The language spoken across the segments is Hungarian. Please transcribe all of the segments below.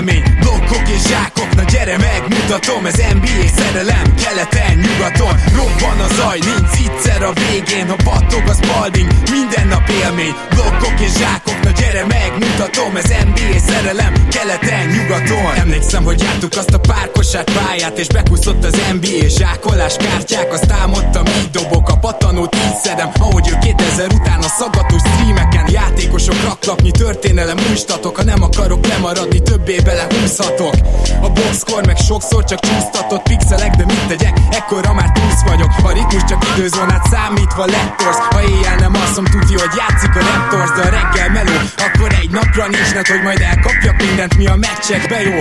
élmény Blokkok és zsákok, na gyere megmutatom Ez NBA szerelem, keleten, nyugaton Robban a zaj, nincs egyszer a végén Ha battog a spalding, minden nap élmény. Blokkok és zsákok, na gyere megmutatom Ez NBA szerelem, keleten, nyugaton. Emlékszem, hogy jártuk azt a párkosát pályát És bekúszott az NBA zsákolás kártyák. Azt álmodtam, így dobok a patanót, így szedem Ahogy ő 2000 után a szaggatós streameken Játékosok raklapnyi történelem újstatok Ha nem akarok lemaradni, többé belehúzhatok. A boxkor meg sokszor csak csúsztatott pixelek De mit tegyek, ekkora már túlsz vagyok. A ritmus csak időzónát számítva lettorsz Ha éjjel nem asszom, tudja, hogy játszik a Raptors De a reggel meló, akkor egy napra nincs net, hogy majd elkapjak mindent, mi a meccsekbe jó.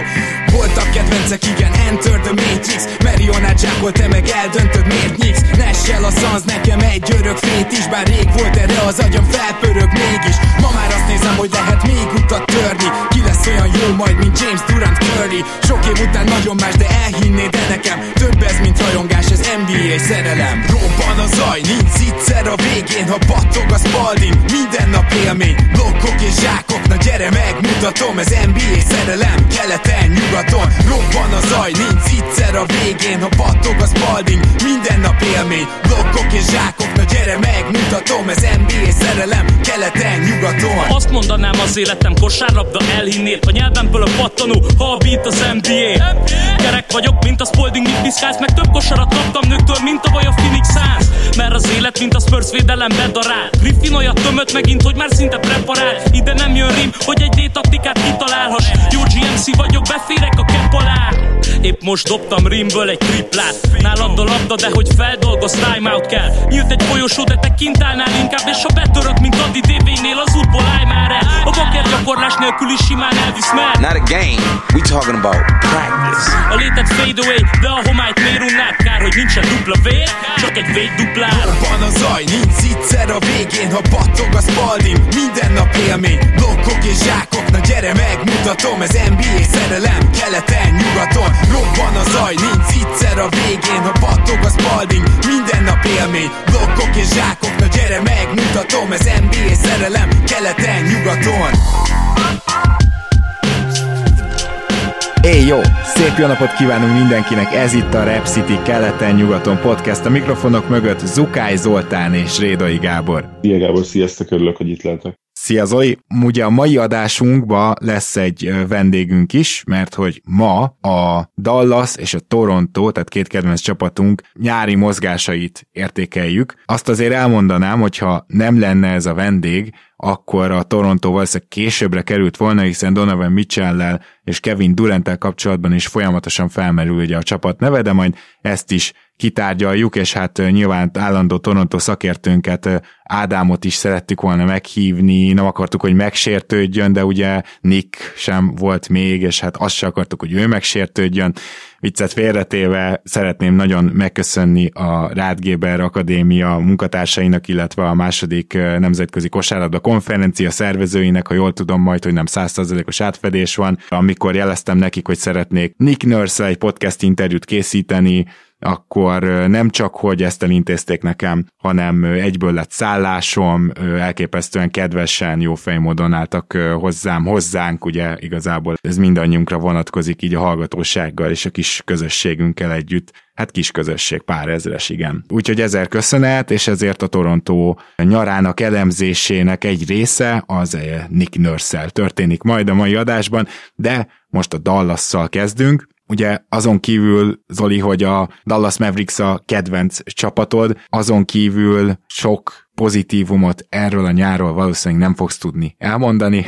Voltak kedvencek, igen, Enter the Matrix. Marionát zsákol, te meg eldöntöd, miért nyíksz. Nessel a szansz, nekem egy örök fét is Bár rég volt erre az agyam felpörög mégis. Ma már azt nézem, hogy lehet még utat törni. Ki lesz olyan jó majd, mint James Durant Curry? Sok év után nagyon más, de elhinnéd de nekem Több ez, mint rajongás, ez NBA szerelem. Robban a zaj, nincs egyszer a végén Ha battog a spalding, minden nap élmény Blokkok és zsákok, na gyere megmutatom Ez NBA szerelem, keleten, nyugaton Robban a zaj, nincs egyszer a végén Ha battog a spalding, minden nap élmény. Blokkok és zsákok, na gyere megmutatom Ez NBA szerelem, keleten, nyugaton. Azt mondanám az életem kosárlabda elhinnél A nyelvemből a pattanó, ha a. Beat az NBA Gyerek vagyok, mint a Spalding, mit piszkálsz Meg több kosarat kaptam nőktől, Mint a Spurs védelem bedarál Griffin olyat tömött megint, hogy már szinte preparál. Ide nem jön rim, hogy egy D-taktikát kitalálhass. Jó GMC vagyok, beférek a kepp alá Épp most dobtam rimből egy triplát. Nálad a labda, de hogy feldolgoz, timeout kell. Nyílt egy folyosó, de te kint állnál inkább És ha betörök, mint Adi DV-nél, az útból állj már el. A baker gyakorlás nélkül is simán elvisz már Not a game, we talking about practice. A létet fade away, de a homályt miért unnád Kár, hogy nincsen dupla V, csak egy V duplár Van a zaj, nincs egyszer a végén Ha battog a spalding, minden nap élmény Blokkok és zsákok, na gyere megmutatom Ez NBA szerelem, keleten, nyugaton Robban a zaj, nincs egyszer a végén Ha battog a spalding, minden nap élmény Blokkok és zsákok, na gyere megmutatom Ez NBA szerelem, keleten, nyugaton Éj jó! Szép jó napot kívánunk mindenkinek! Ez itt a Rap City keleten-nyugaton podcast. A mikrofonok mögött Zukály Zoltán és Rédai Gábor. Szia Gábor, sziasztok, örülök, hogy itt lehetek. Szia Zoli! Ugye a mai adásunkban lesz egy vendégünk is, mert hogy ma a Dallas és a Toronto, tehát két kedvenc csapatunk nyári mozgásait értékeljük. Azt azért elmondanám, hogyha nem lenne ez a vendég, akkor a Toronto valószínűleg későbbre került volna, hiszen Donovan mitchell és Kevin durant kapcsolatban is folyamatosan felmerül ugye a csapat neve, de majd ezt is kitárgyaljuk, és hát nyilván állandó Toronto szakértőnket, Ádámot is szerettük volna meghívni, nem akartuk, hogy megsértődjön, de ugye Nick sem volt még, és hát azt sem akartuk, hogy ő megsértődjön. Viccet félretéve szeretném nagyon megköszönni a Rádgéber Akadémia munkatársainak, illetve a második nemzetközi kosárlabda konferencia szervezőinek, ha jól tudom majd, hogy nem százszerzelékos átfedés van, amikor jeleztem nekik, hogy szeretnék Nick nurse egy podcast interjút készíteni, akkor nem csak, hogy ezt elintézték nekem, hanem egyből lett szállásom, elképesztően kedvesen, jó fejmódon álltak hozzám, hozzánk, ugye igazából ez mindannyiunkra vonatkozik így a hallgatósággal és a kis közösségünkkel együtt. Hát kis közösség, pár ezres, igen. Úgyhogy ezer köszönet, és ezért a Toronto nyarának elemzésének egy része az Nick nurse történik majd a mai adásban, de most a Dallasszal kezdünk, Ugye azon kívül, Zoli, hogy a Dallas Mavericks a kedvenc csapatod, azon kívül sok pozitívumot erről a nyárról valószínűleg nem fogsz tudni elmondani.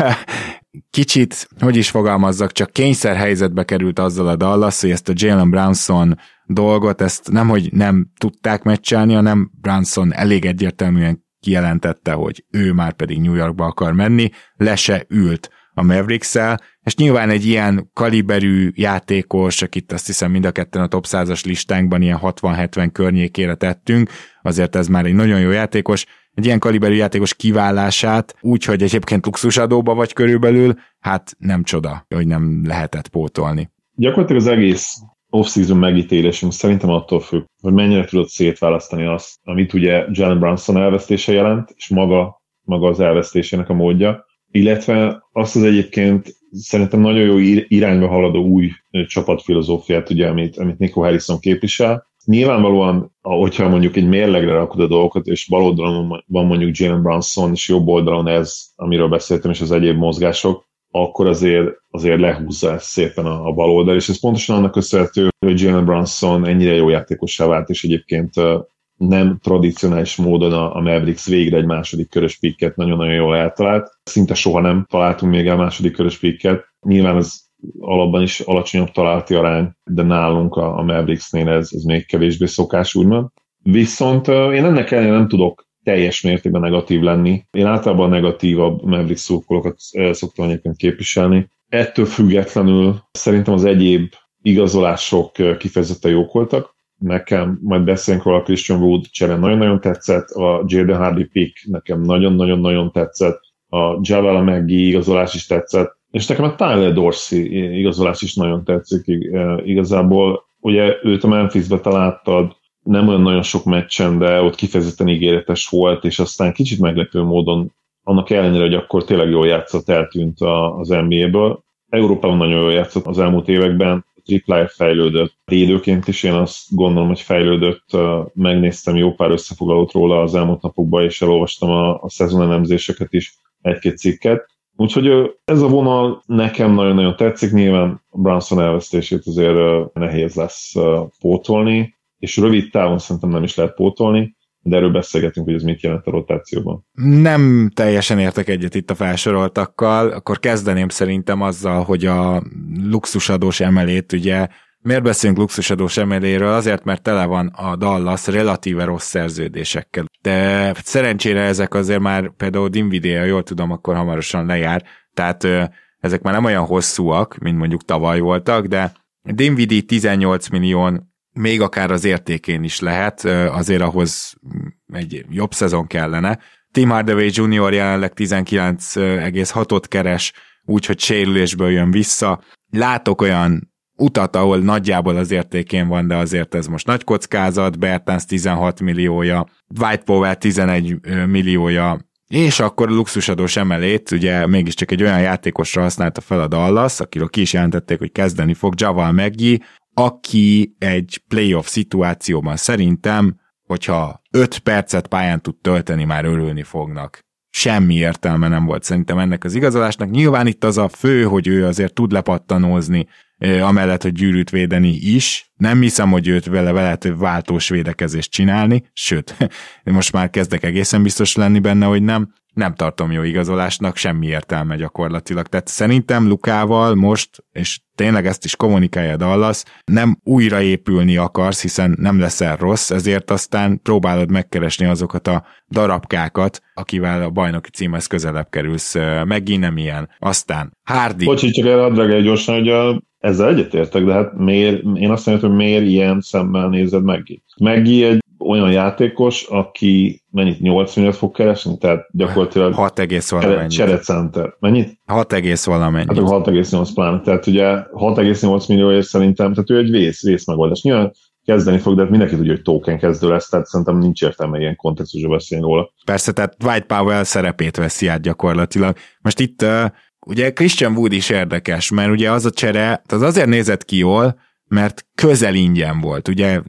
Kicsit, hogy is fogalmazzak, csak kényszer helyzetbe került azzal a Dallas, hogy ezt a Jalen Brownson dolgot, ezt nem, hogy nem tudták meccselni, hanem Brownson elég egyértelműen kijelentette, hogy ő már pedig New Yorkba akar menni, le se ült a mavericks és nyilván egy ilyen kaliberű játékos, akit azt hiszem mind a ketten a top 100-as listánkban ilyen 60-70 környékére tettünk, azért ez már egy nagyon jó játékos, egy ilyen kaliberű játékos kiválását, úgyhogy egyébként luxusadóba vagy körülbelül, hát nem csoda, hogy nem lehetett pótolni. Gyakorlatilag az egész off-season megítélésünk szerintem attól függ, hogy mennyire tudod szétválasztani azt, amit ugye Jalen Brunson elvesztése jelent, és maga, maga az elvesztésének a módja, illetve azt az egyébként szerintem nagyon jó irányba haladó új csapatfilozófiát, ugye, amit, amit Nico Harrison képvisel. Nyilvánvalóan, hogyha mondjuk egy mérlegre rakod a dolgokat, és bal oldalon van mondjuk Jalen Brunson, és jobb oldalon ez, amiről beszéltem, és az egyéb mozgások, akkor azért, azért lehúzza ezt szépen a, a bal oldal, és ez pontosan annak köszönhető, hogy Jalen Brunson ennyire jó játékossá vált, és egyébként nem tradicionális módon a, a Mavericks végre egy második körös pikket nagyon-nagyon jól eltalált. Szinte soha nem találtunk még el második körös pikket. Nyilván ez alapban is alacsonyabb találati arány, de nálunk a, a Mavericksnél ez, ez még kevésbé szokás, úgymond. Viszont én ennek ellenére nem tudok teljes mértékben negatív lenni. Én általában negatívabb Mavericks szurkolókat szoktam egyébként képviselni. Ettől függetlenül szerintem az egyéb igazolások kifejezetten jók voltak nekem, majd beszélünk róla, Christian Wood csere nagyon-nagyon tetszett, a Jaden Hardy pick nekem nagyon-nagyon-nagyon tetszett, a Javel McGee igazolás is tetszett, és nekem a Tyler Dorsey igazolás is nagyon tetszik igazából. Ugye őt a Memphisbe taláttad, nem olyan nagyon sok meccsen, de ott kifejezetten ígéretes volt, és aztán kicsit meglepő módon, annak ellenére, hogy akkor tényleg jól játszott, eltűnt az NBA-ből. Európában nagyon jól játszott az elmúlt években, triplája fejlődött. Védőként is én azt gondolom, hogy fejlődött. Megnéztem jó pár összefoglalót róla az elmúlt napokban, és elolvastam a, a szezonelemzéseket is, egy-két cikket. Úgyhogy ez a vonal nekem nagyon-nagyon tetszik, nyilván Branson elvesztését azért nehéz lesz pótolni, és rövid távon szerintem nem is lehet pótolni, de erről beszélgetünk, hogy ez mit jelent a rotációban. Nem teljesen értek egyet itt a felsoroltakkal, akkor kezdeném szerintem azzal, hogy a luxusadós emelét ugye Miért beszélünk luxusadós emeléről? Azért, mert tele van a Dallas relatíve rossz szerződésekkel. De szerencsére ezek azért már például Dinvidéa, jól tudom, akkor hamarosan lejár, tehát ezek már nem olyan hosszúak, mint mondjuk tavaly voltak, de Dinvidi 18 millió még akár az értékén is lehet, azért ahhoz egy jobb szezon kellene. Tim Hardaway Jr. jelenleg 19,6-ot keres, úgyhogy sérülésből jön vissza. Látok olyan utat, ahol nagyjából az értékén van, de azért ez most nagy kockázat, Bertans 16 milliója, White Powell 11 milliója, és akkor a luxusadós emelét, ugye mégiscsak egy olyan játékosra használta fel a Dallas, akiről ki is jelentették, hogy kezdeni fog, Javal Meggi, aki egy playoff szituációban szerintem, hogyha 5 percet pályán tud tölteni, már örülni fognak. Semmi értelme nem volt szerintem ennek az igazolásnak. Nyilván itt az a fő, hogy ő azért tud lepattanózni, amellett, hogy gyűrűt védeni is. Nem hiszem, hogy őt vele lehet váltós védekezést csinálni, sőt, most már kezdek egészen biztos lenni benne, hogy nem nem tartom jó igazolásnak, semmi értelme gyakorlatilag. Tehát szerintem Lukával most, és tényleg ezt is kommunikálja Dallas, nem újraépülni akarsz, hiszen nem leszel rossz, ezért aztán próbálod megkeresni azokat a darabkákat, akivel a bajnoki címhez közelebb kerülsz. Megint nem ilyen. Aztán Hardy. Bocsi, csak erre gyorsan, hogy a, ezzel egyetértek, de hát miért, én azt mondom, hogy miért ilyen szemmel nézed Meggi? Meggi egy olyan játékos, aki mennyit 8 milliót fog keresni, tehát gyakorlatilag 6 egész valamennyit. Cserecenter. Mennyit? 6 egész valamennyit. Hát 6,8 pláne. Tehát ugye 6,8 millióért szerintem, tehát ő egy vész, vész megoldás. Nyilván kezdeni fog, de hát mindenki tudja, hogy token kezdő lesz, tehát szerintem nincs értelme ilyen kontextusra beszélni róla. Persze, tehát White Powell szerepét veszi át gyakorlatilag. Most itt ugye Christian Wood is érdekes, mert ugye az a csere, az azért nézett ki jól, mert közel ingyen volt, ugye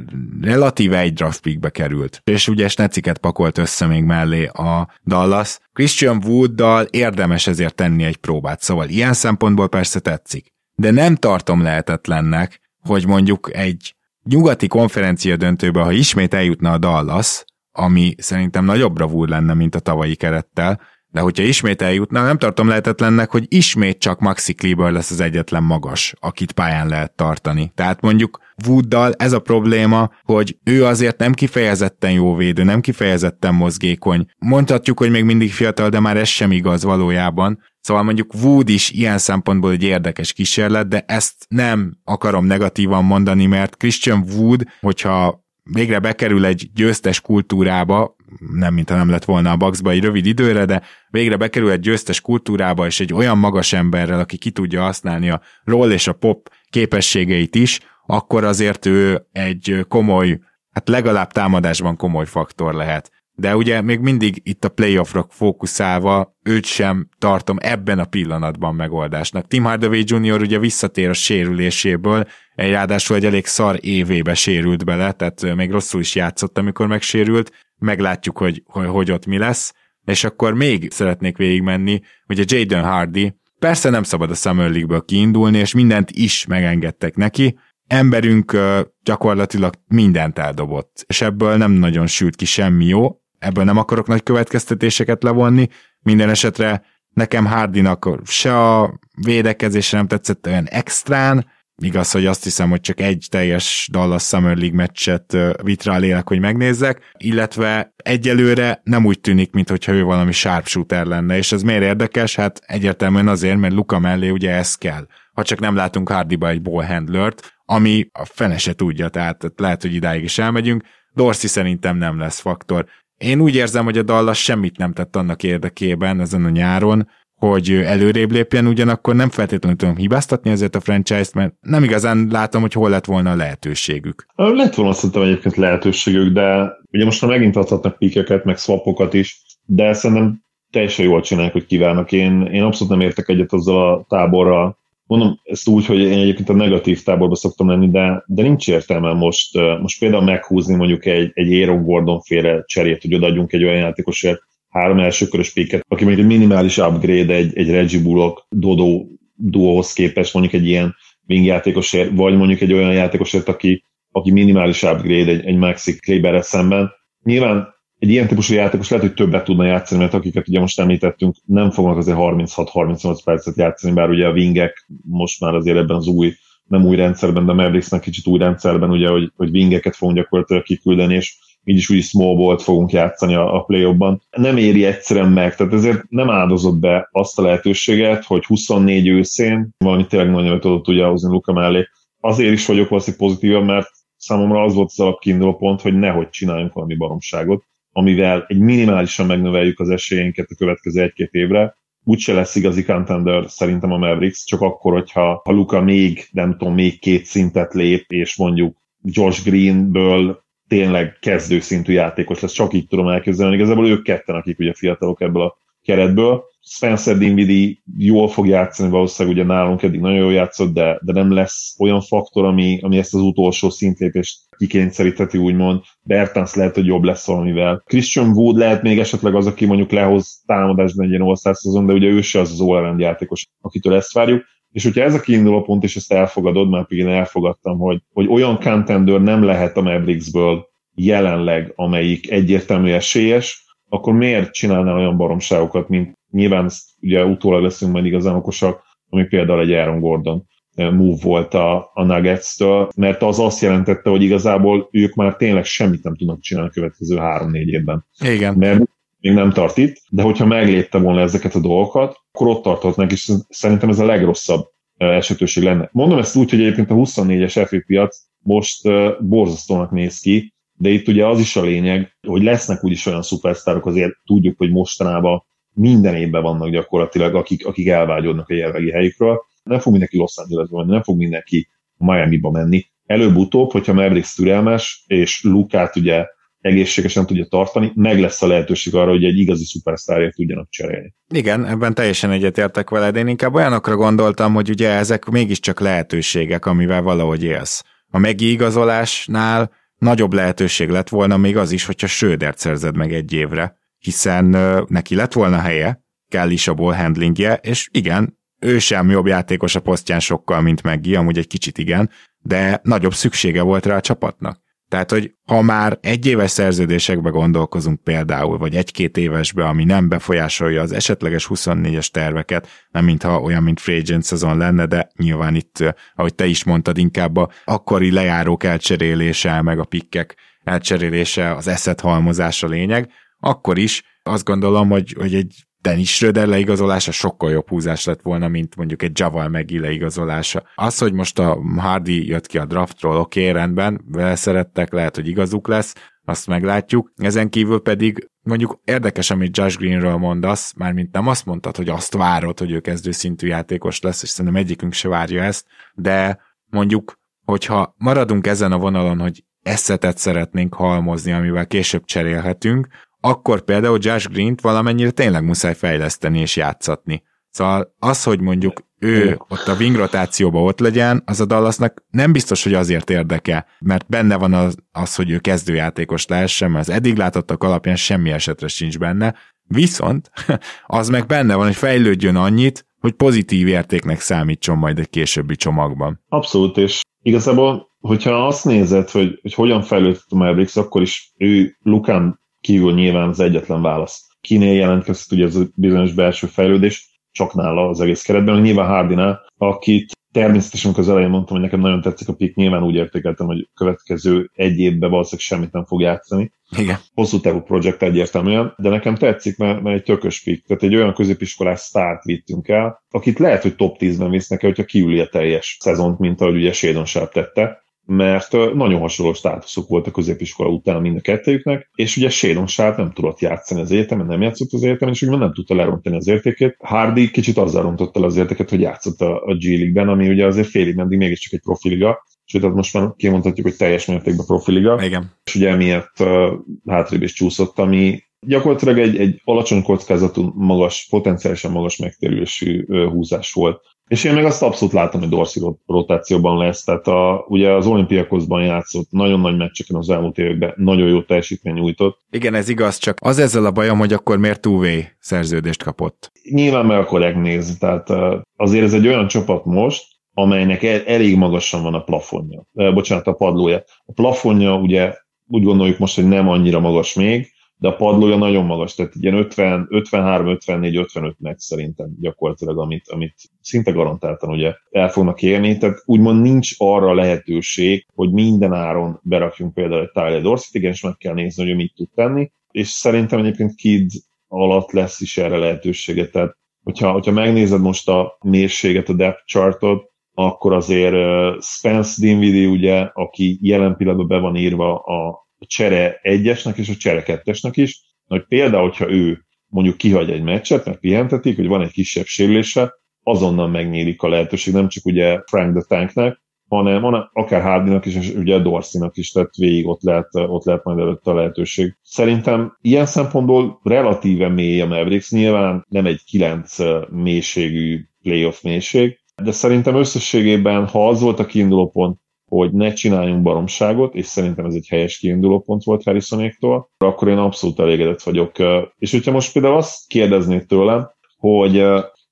relatíve egy draft pickbe került, és ugye Sneciket pakolt össze még mellé a Dallas. Christian Wooddal érdemes ezért tenni egy próbát, szóval ilyen szempontból persze tetszik. De nem tartom lehetetlennek, hogy mondjuk egy nyugati konferencia döntőbe, ha ismét eljutna a Dallas, ami szerintem nagyobb bravúr lenne, mint a tavalyi kerettel, de hogyha ismét eljutna, nem tartom lehetetlennek, hogy ismét csak Maxi Kleber lesz az egyetlen magas, akit pályán lehet tartani. Tehát mondjuk Wooddal ez a probléma, hogy ő azért nem kifejezetten jó védő, nem kifejezetten mozgékony. Mondhatjuk, hogy még mindig fiatal, de már ez sem igaz valójában. Szóval mondjuk Wood is ilyen szempontból egy érdekes kísérlet, de ezt nem akarom negatívan mondani, mert Christian Wood, hogyha végre bekerül egy győztes kultúrába, nem mintha nem lett volna a Bucksba egy rövid időre, de végre bekerül egy győztes kultúrába, és egy olyan magas emberrel, aki ki tudja használni a roll és a pop képességeit is, akkor azért ő egy komoly, hát legalább támadásban komoly faktor lehet. de ugye még mindig itt a playoffra fókuszálva őt sem tartom ebben a pillanatban megoldásnak. Tim Hardaway Jr. ugye visszatér a sérüléséből, ráadásul egy elég szar évébe sérült bele, tehát még rosszul is játszott, amikor megsérült, meglátjuk, hogy, hogy, hogy ott mi lesz, és akkor még szeretnék végigmenni, ugye Jaden Hardy, persze nem szabad a Summer League-ből kiindulni, és mindent is megengedtek neki, emberünk gyakorlatilag mindent eldobott, és ebből nem nagyon sült ki semmi jó, ebből nem akarok nagy következtetéseket levonni, minden esetre nekem Hardinak se a védekezése nem tetszett olyan extrán, igaz, hogy azt hiszem, hogy csak egy teljes Dallas Summer League meccset vitt rá lélek, hogy megnézzek, illetve egyelőre nem úgy tűnik, mintha ő valami sharpshooter lenne, és ez miért érdekes? Hát egyértelműen azért, mert Luka mellé ugye ez kell. Ha csak nem látunk Hardyba egy ball handlert, ami a fene se tudja, tehát lehet, hogy idáig is elmegyünk. Dorsey szerintem nem lesz faktor. Én úgy érzem, hogy a Dallas semmit nem tett annak érdekében ezen a nyáron, hogy előrébb lépjen, ugyanakkor nem feltétlenül tudom hibáztatni ezért a franchise-t, mert nem igazán látom, hogy hol lett volna a lehetőségük. Lett volna szerintem egyébként lehetőségük, de ugye most már megint adhatnak pikeket, meg swapokat is, de szerintem teljesen jól csinálják, hogy kívánnak. Én, én abszolút nem értek egyet azzal a táborral, mondom ezt úgy, hogy én egyébként a negatív táborba szoktam lenni, de, de nincs értelme most, most például meghúzni mondjuk egy, egy Aaron Gordon féle cserét, hogy odaadjunk egy olyan játékosért három elsőkörös péket, aki mondjuk egy minimális upgrade egy, egy Reggie Bullock Dodo duóhoz képest mondjuk egy ilyen wing játékosért, vagy mondjuk egy olyan játékosért, aki, aki minimális upgrade egy, egy Maxi Kleber szemben. Nyilván egy ilyen típusú játékos lehet, hogy többet tudna játszani, mert akiket ugye most említettünk, nem fognak azért 36-38 percet játszani, bár ugye a wingek most már azért ebben az új, nem új rendszerben, de Mavericksnek kicsit új rendszerben, ugye, hogy, hogy wingeket fogunk gyakorlatilag kiküldeni, és így is úgy small volt fogunk játszani a, a play ban Nem éri egyszerűen meg, tehát ezért nem áldozott be azt a lehetőséget, hogy 24 őszén valami tényleg nagyon tudott ugye hozni Luka mellé. Azért is vagyok valószínűleg pozitívan, mert számomra az volt az alapkiinduló pont, hogy nehogy csináljunk valami baromságot amivel egy minimálisan megnöveljük az esélyeinket a következő egy-két évre. Úgyse lesz igazi contender szerintem a Mavericks, csak akkor, hogyha ha Luka még, nem tudom, még két szintet lép, és mondjuk Josh Greenből tényleg kezdőszintű játékos lesz, csak így tudom elképzelni. Igazából ők ketten, akik ugye fiatalok ebből a keretből. Spencer Dinwiddie jól fog játszani, valószínűleg ugye nálunk eddig nagyon jól játszott, de, de nem lesz olyan faktor, ami, ami ezt az utolsó szintlépést kikényszerítheti, úgymond. Bertans lehet, hogy jobb lesz valamivel. Christian Wood lehet még esetleg az, aki mondjuk lehoz támadásban egy ilyen de ugye ő se az az all játékos, akitől ezt várjuk. És hogyha ez a kiinduló pont, és ezt elfogadod, már én elfogadtam, hogy, hogy olyan contender nem lehet a Mavericksből jelenleg, amelyik egyértelmű esélyes, akkor miért csinálná olyan baromságokat, mint nyilván ugye utólag leszünk majd igazán okosak, ami például egy Aaron Gordon eh, move volt a, a Nuggets-től, mert az azt jelentette, hogy igazából ők már tényleg semmit nem tudnak csinálni a következő három-négy évben. Igen. Mert még nem tart itt, de hogyha meglépte volna ezeket a dolgokat, akkor ott tarthatnak, és szerintem ez a legrosszabb eh, esetőség lenne. Mondom ezt úgy, hogy egyébként a 24-es FA piac most uh, borzasztónak néz ki, de itt ugye az is a lényeg, hogy lesznek úgyis olyan szupersztárok, azért tudjuk, hogy mostanában minden évben vannak gyakorlatilag, akik, akik elvágyodnak a jelenlegi helyükről. Nem fog mindenki Los Angelesbe menni, nem fog mindenki Miami-ba menni. Előbb-utóbb, hogyha Mavericks türelmes, és Lukát ugye egészségesen tudja tartani, meg lesz a lehetőség arra, hogy egy igazi szupersztárért tudjanak cserélni. Igen, ebben teljesen egyetértek veled. Én inkább olyanokra gondoltam, hogy ugye ezek mégiscsak lehetőségek, amivel valahogy élsz. A megigazolásnál nagyobb lehetőség lett volna még az is, hogyha Södert szerzed meg egy évre, hiszen neki lett volna helye, kell is a ball handlingje, és igen, ő sem jobb játékos a posztján sokkal, mint Meggi, amúgy egy kicsit igen, de nagyobb szüksége volt rá a csapatnak. Tehát, hogy ha már egy éves szerződésekbe gondolkozunk például, vagy egy-két évesbe, ami nem befolyásolja az esetleges 24-es terveket, nem mintha olyan, mint free agent szezon lenne, de nyilván itt, ahogy te is mondtad, inkább a akkori lejárók elcserélése, meg a pikkek elcserélése, az eszet halmozása lényeg, akkor is azt gondolom, hogy, hogy egy Dennis Schröder leigazolása sokkal jobb húzás lett volna, mint mondjuk egy Javal Megi leigazolása. Az, hogy most a Hardy jött ki a draftról, oké, okay, rendben, vele szerettek, lehet, hogy igazuk lesz, azt meglátjuk. Ezen kívül pedig mondjuk érdekes, amit Josh Greenről mondasz, mármint nem azt mondtad, hogy azt várod, hogy ő kezdő szintű játékos lesz, és szerintem egyikünk se várja ezt, de mondjuk, hogyha maradunk ezen a vonalon, hogy eszetet szeretnénk halmozni, amivel később cserélhetünk, akkor például Josh Green-t valamennyire tényleg muszáj fejleszteni és játszatni. Szóval az, hogy mondjuk ő ott a wing rotációban ott legyen, az a Dallasnak nem biztos, hogy azért érdeke, mert benne van az, az hogy ő kezdőjátékos lehessen, mert az eddig látottak alapján semmi esetre sincs benne, viszont az meg benne van, hogy fejlődjön annyit, hogy pozitív értéknek számítson majd egy későbbi csomagban. Abszolút, és igazából, hogyha azt nézed, hogy, hogy hogyan fejlődött a Mavericks, akkor is ő Lukán kívül nyilván az egyetlen válasz. Kinél jelentkezett ugye ez a bizonyos belső fejlődés, csak nála az egész keretben, nyilván Hardinál, akit természetesen, amikor az elején mondtam, hogy nekem nagyon tetszik a pick, nyilván úgy értékeltem, hogy következő egy évben valószínűleg semmit nem fog játszani. Igen. Hosszú távú projekt egyértelműen, de nekem tetszik, mert, mert egy tökös pick, tehát egy olyan középiskolás sztárt vittünk el, akit lehet, hogy top 10-ben visznek el, hogyha kiüli a teljes szezont, mint ahogy ugye Shadon Sharp tette, mert nagyon hasonló státuszuk volt a középiskola után mind a kettőjüknek, és ugye Shadon Sharp nem tudott játszani az egyetemen, nem játszott az egyetemen, és ugye nem tudta lerontani az értékét. Hardy kicsit azzal rontotta le az értéket, hogy játszott a, a G League-ben, ami ugye azért félig meddig mégiscsak egy profiliga, sőt, tehát most már kimondhatjuk, hogy teljes mértékben profiliga. Igen. És ugye emiatt uh, hátrébb is csúszott, ami gyakorlatilag egy, egy alacsony kockázatú, magas, potenciálisan magas megtérülésű uh, húzás volt és én meg azt abszolút látom, hogy Dorsey rotációban lesz, tehát a, ugye az olimpiakoszban játszott, nagyon nagy meccseken az elmúlt években, nagyon jó teljesítmény nyújtott. Igen, ez igaz, csak az ezzel a bajom, hogy akkor miért túvé szerződést kapott? Nyilván meg akarják nézni, tehát azért ez egy olyan csapat most, amelynek el, elég magasan van a plafonja, bocsánat, a padlója. A plafonja ugye úgy gondoljuk most, hogy nem annyira magas még, de a padlója nagyon magas, tehát ilyen 50, 53, 54, 55 meg szerintem gyakorlatilag, amit, amit szinte garantáltan ugye el fognak érni, tehát úgymond nincs arra lehetőség, hogy minden áron berakjunk például egy Tyler Dorsey, igen, és meg kell nézni, hogy ő mit tud tenni, és szerintem egyébként Kid alatt lesz is erre lehetősége, tehát hogyha, hogyha megnézed most a mérséget, a depth chartot, akkor azért Spence Dinwiddie, ugye, aki jelen pillanatban be van írva a a csere egyesnek és a csere kettesnek is, hogy például, hogyha ő mondjuk kihagy egy meccset, mert pihentetik, hogy van egy kisebb sérülése, azonnal megnyílik a lehetőség, nem csak ugye Frank the Tanknek, hanem, hanem akár Hardynak is, és ugye Dorsey-nak is, tehát végig ott lehet, ott lehet majd előtte a lehetőség. Szerintem ilyen szempontból relatíve mély a Mavericks, nyilván nem egy kilenc mélységű playoff mélység, de szerintem összességében, ha az volt a kiinduló pont, hogy ne csináljunk baromságot, és szerintem ez egy helyes kiinduló pont volt Harrisonéktól, akkor én abszolút elégedett vagyok. És hogyha most például azt kérdeznék tőlem, hogy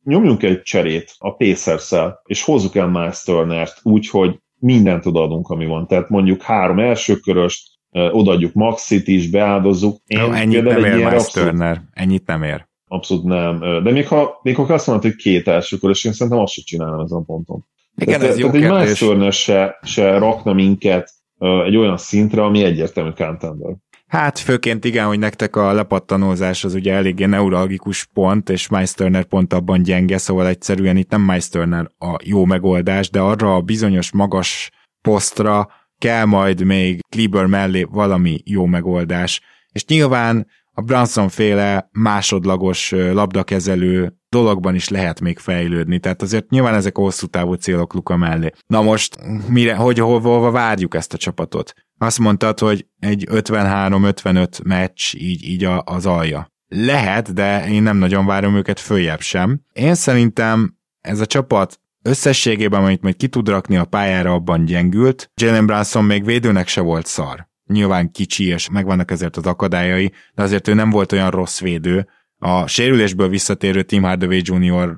nyomjunk egy cserét a pacers és hozzuk el Miles Turner-t úgy, hogy mindent odaadunk, ami van. Tehát mondjuk három elsőköröst, odaadjuk Maxit is, beáldozzuk. Én no, ennyit nem ér Miles abszolút... Turner, ennyit nem ér. Abszolút nem. De még ha, még ha azt mondod, hogy két elsőkörös, én szerintem azt sem csinálom ezen a ponton. Igen, tehát, ez jó tehát egy Miles se, se rakna minket egy olyan szintre, ami egyértelmű contender. Hát főként igen, hogy nektek a lepattanózás az ugye eléggé neuralgikus pont, és Miles Turner pont abban gyenge, szóval egyszerűen itt nem Miles Turner a jó megoldás, de arra a bizonyos magas posztra kell majd még Kleber mellé valami jó megoldás. És nyilván a Branson féle másodlagos labdakezelő dologban is lehet még fejlődni, tehát azért nyilván ezek a hosszú távú célok Luka mellé. Na most, mire, hogy hol, hol várjuk ezt a csapatot? Azt mondtad, hogy egy 53-55 meccs így, így a, az alja. Lehet, de én nem nagyon várom őket följebb sem. Én szerintem ez a csapat összességében, amit majd ki tud rakni a pályára, abban gyengült. Jalen Branson még védőnek se volt szar nyilván kicsi, és megvannak ezért az akadályai, de azért ő nem volt olyan rossz védő. A sérülésből visszatérő Tim Hardaway Jr.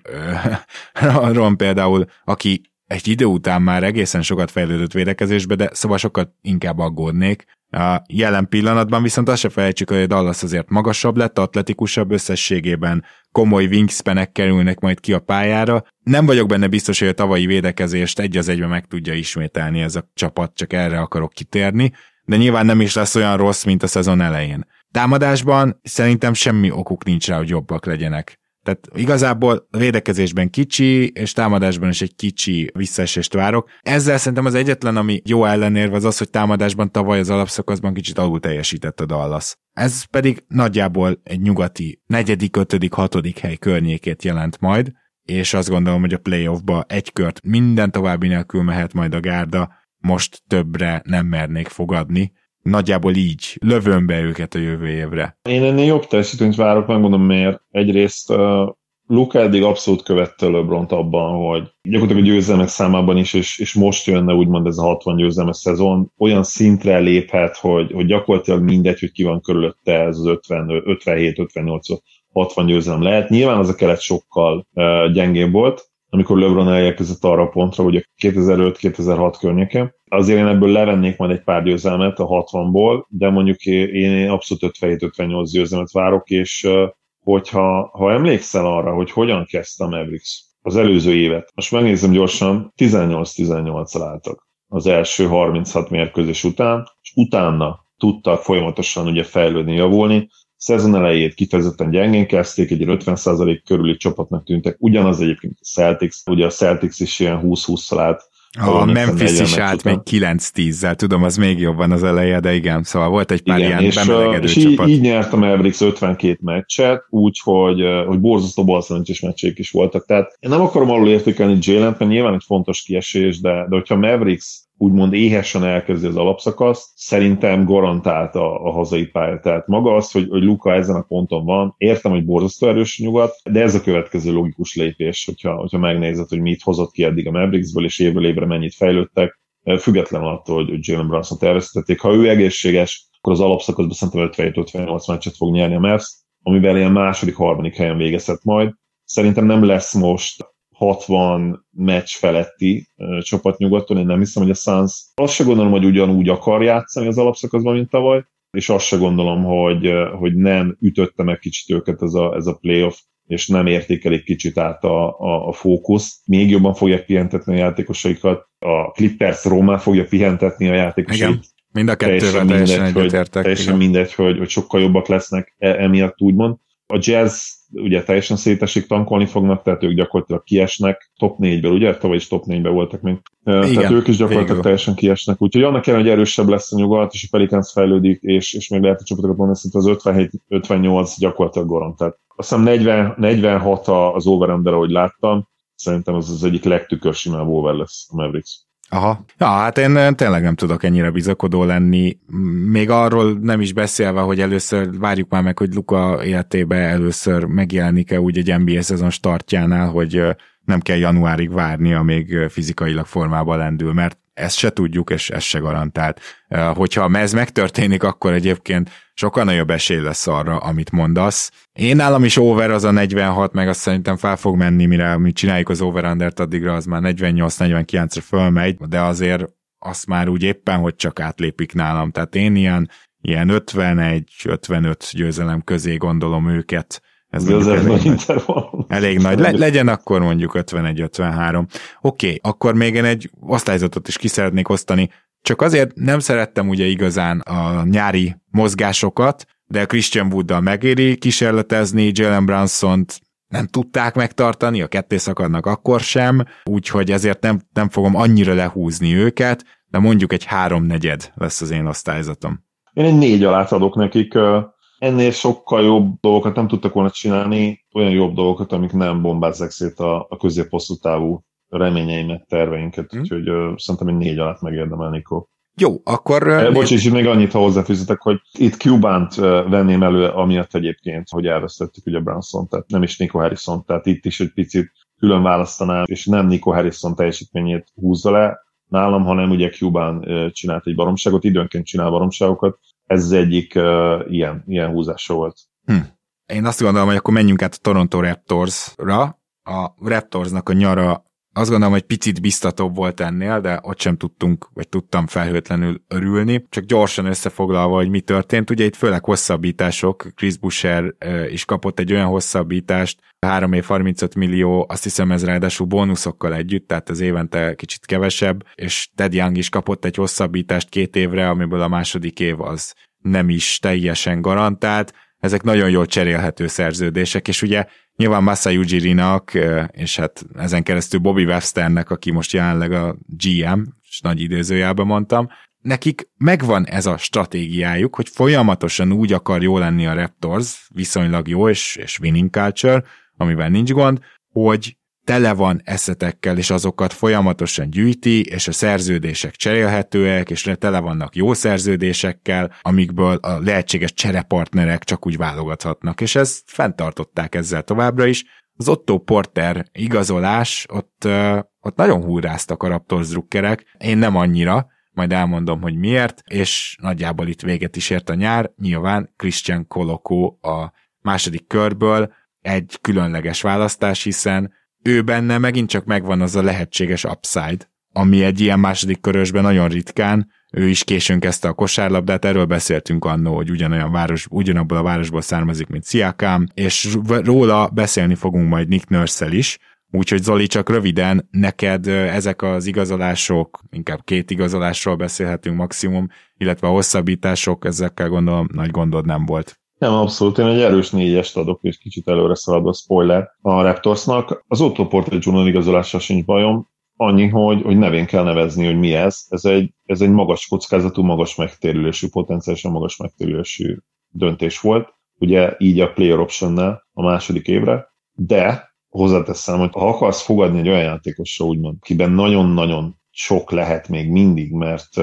Ron például, aki egy idő után már egészen sokat fejlődött védekezésbe, de szóval sokat inkább aggódnék. A jelen pillanatban viszont azt se felejtsük, hogy a Dallas azért magasabb lett, atletikusabb összességében, komoly wingspanek kerülnek majd ki a pályára. Nem vagyok benne biztos, hogy a tavalyi védekezést egy az egybe meg tudja ismételni ez a csapat, csak erre akarok kitérni de nyilván nem is lesz olyan rossz, mint a szezon elején. Támadásban szerintem semmi okuk nincs rá, hogy jobbak legyenek. Tehát igazából védekezésben kicsi, és támadásban is egy kicsi visszaesést várok. Ezzel szerintem az egyetlen, ami jó ellenérve az az, hogy támadásban tavaly az alapszakaszban kicsit alul teljesített a Dallas. Ez pedig nagyjából egy nyugati negyedik, ötödik, hatodik hely környékét jelent majd, és azt gondolom, hogy a playoffba egy kört minden további nélkül mehet majd a gárda, most többre nem mernék fogadni, nagyjából így lövöm be őket a jövő évre. Én ennél jobb teljesítményt várok, megmondom miért. Egyrészt uh, Luka eddig abszolút követte LeBron abban, hogy gyakorlatilag a győzelmek számában is, és, és most jönne úgymond ez a 60 győzelmes szezon, olyan szintre léphet, hogy, hogy gyakorlatilag mindegy, hogy ki van körülötte ez az 50, 57, 58, 60 győzelem lehet. Nyilván az a keret sokkal uh, gyengébb volt, amikor LeBron elérkezett arra a pontra, hogy a 2005-2006 környéke. Azért én ebből levennék majd egy pár győzelmet a 60-ból, de mondjuk én abszolút 57-58 győzelmet várok, és hogyha ha emlékszel arra, hogy hogyan kezdte a Mavericks az előző évet, most megnézem gyorsan, 18-18 álltak az első 36 mérkőzés után, és utána tudtak folyamatosan ugye fejlődni, javulni, szezon elejét kifejezetten gyengén kezdték, egy 50% körüli csapatnak tűntek, ugyanaz egyébként a Celtics, ugye a Celtics is ilyen 20-20-szal állt a Memphis is állt még 9-10-zel, tudom, az még jobban az eleje, de igen, szóval volt egy pár igen, ilyen és, bemelegedő és csapat. így, így nyert a Mavericks 52 meccset, úgyhogy hogy borzasztó balszerencsés meccsék is voltak. Tehát én nem akarom alul értékelni Jalen, mert nyilván egy fontos kiesés, de, de hogyha Mavericks úgymond éhesen elkezdi az alapszakaszt, szerintem garantált a, hazai pálya. Tehát maga az, hogy, hogy Luka ezen a ponton van, értem, hogy borzasztó erős nyugat, de ez a következő logikus lépés, hogyha, hogyha megnézed, hogy mit hozott ki eddig a Mavericksből, és évről évre mennyit fejlődtek, független attól, hogy Jalen Brunson terveztették. Ha ő egészséges, akkor az alapszakaszban szerintem 57-58 meccset fog nyerni a Mavs, amivel ilyen második, harmadik helyen végezhet majd. Szerintem nem lesz most 60 meccs feletti csapat nyugaton, én nem hiszem, hogy a Suns azt se gondolom, hogy ugyanúgy akar játszani az alapszakaszban, mint tavaly, és azt se gondolom, hogy, hogy nem ütötte meg kicsit őket ez a, ez a playoff, és nem értékelik kicsit át a, a, a fókusz. Még jobban fogják pihentetni a játékosaikat. A Clippers Rómán fogja pihentetni a játékosait. Igen. Mind a kettővel teljesen, teljesen egyetértek. Teljesen mindegy, hogy, hogy sokkal jobbak lesznek e, emiatt úgymond. A jazz ugye teljesen szétesik, tankolni fognak, tehát ők gyakorlatilag kiesnek top 4-ből, ugye? Tavaly is top 4-ben voltak még. Igen, tehát ők is gyakorlatilag végül. teljesen kiesnek, úgyhogy annak kell, hogy erősebb lesz a nyugat, és a Pelicans fejlődik, és, és még lehet a csapatokat mondani, hogy az 57-58 gyakorlatilag gorom. Tehát azt hiszem 40, 46 az over ahogy láttam, szerintem az az egyik legtükörsimább over lesz a Mavericks. Aha. Ja, hát én tényleg nem tudok ennyire bizakodó lenni. Még arról nem is beszélve, hogy először várjuk már meg, hogy Luka életébe először megjelenik-e úgy egy NBA szezon startjánál, hogy nem kell januárig várnia, még fizikailag formában lendül, mert ezt se tudjuk, és ez se garantált. Hogyha ez megtörténik, akkor egyébként sokkal nagyobb esély lesz arra, amit mondasz. Én nálam is over az a 46, meg azt szerintem fel fog menni, mire mi csináljuk az over addigra, az már 48-49-re fölmegy, de azért azt már úgy éppen, hogy csak átlépik nálam. Tehát én ilyen, ilyen 51-55 győzelem közé gondolom őket ez, elég, nagy. Elég nagy. Le, legyen akkor mondjuk 51-53. Oké, okay, akkor még én egy osztályzatot is ki szeretnék osztani. Csak azért nem szerettem ugye igazán a nyári mozgásokat, de Christian Wooddal megéri kísérletezni, Jalen brunson nem tudták megtartani, a ketté szakadnak akkor sem, úgyhogy ezért nem, nem fogom annyira lehúzni őket, de mondjuk egy háromnegyed lesz az én osztályzatom. Én egy négy alá adok nekik ennél sokkal jobb dolgokat nem tudtak volna csinálni, olyan jobb dolgokat, amik nem bombázzák szét a, a középhosszú távú reményeimet, terveinket, mm. úgyhogy uh, szerintem egy négy alatt megérdemel Nikó. Jó, akkor... Uh, Bocs, és még annyit, ha hozzáfűzhetek, hogy itt Cubánt uh, venném elő, amiatt egyébként, hogy elvesztettük ugye Branson, tehát nem is Nico Harrison, tehát itt is egy picit külön választanám, és nem Nico Harrison teljesítményét húzza le nálam, hanem ugye Cubán csinált egy baromságot, időnként csinál baromságokat, ez az egyik uh, ilyen, ilyen húzása volt. Hm. Én azt gondolom, hogy akkor menjünk át a Toronto Raptorsra. A Raptorsnak a nyara azt gondolom, hogy picit biztatóbb volt ennél, de ott sem tudtunk, vagy tudtam felhőtlenül örülni. Csak gyorsan összefoglalva, hogy mi történt. Ugye itt főleg hosszabbítások, Chris Busher is kapott egy olyan hosszabbítást, 3 év 35 millió, azt hiszem ez ráadásul bónuszokkal együtt, tehát az évente kicsit kevesebb, és Ted Young is kapott egy hosszabbítást két évre, amiből a második év az nem is teljesen garantált. Ezek nagyon jól cserélhető szerződések, és ugye Nyilván Masai Ujiri-nak, és hát ezen keresztül Bobby Websternek, aki most jelenleg a GM, és nagy időzőjelben mondtam, nekik megvan ez a stratégiájuk, hogy folyamatosan úgy akar jó lenni a Raptors, viszonylag jó, és, és winning culture, amivel nincs gond, hogy tele van eszetekkel, és azokat folyamatosan gyűjti, és a szerződések cserélhetőek, és tele vannak jó szerződésekkel, amikből a lehetséges cserepartnerek csak úgy válogathatnak, és ezt fenntartották ezzel továbbra is. Az Otto Porter igazolás, ott, ott nagyon húráztak a Raptors drukkerek, én nem annyira, majd elmondom, hogy miért, és nagyjából itt véget is ért a nyár, nyilván Christian Koloko a második körből egy különleges választás, hiszen ő benne megint csak megvan az a lehetséges upside, ami egy ilyen második körösben nagyon ritkán, ő is későn kezdte a kosárlabdát, erről beszéltünk annó, hogy ugyanolyan város, ugyanabból a városból származik, mint Siakam, és róla beszélni fogunk majd Nick nurse is, Úgyhogy Zoli, csak röviden, neked ezek az igazolások, inkább két igazolásról beszélhetünk maximum, illetve a hosszabbítások, ezekkel gondolom nagy gondod nem volt. Nem, abszolút. Én egy erős négyest adok, és kicsit előre szalad a spoiler a Raptorsnak. Az Otto Porter Junior igazolása sincs bajom, annyi, hogy, hogy nevén kell nevezni, hogy mi ez. Ez egy, ez egy magas kockázatú, magas megtérülésű, potenciálisan magas megtérülésű döntés volt. Ugye így a player option a második évre, de hozzáteszem, hogy ha akarsz fogadni egy olyan játékosra, úgymond, kiben nagyon-nagyon sok lehet még mindig, mert,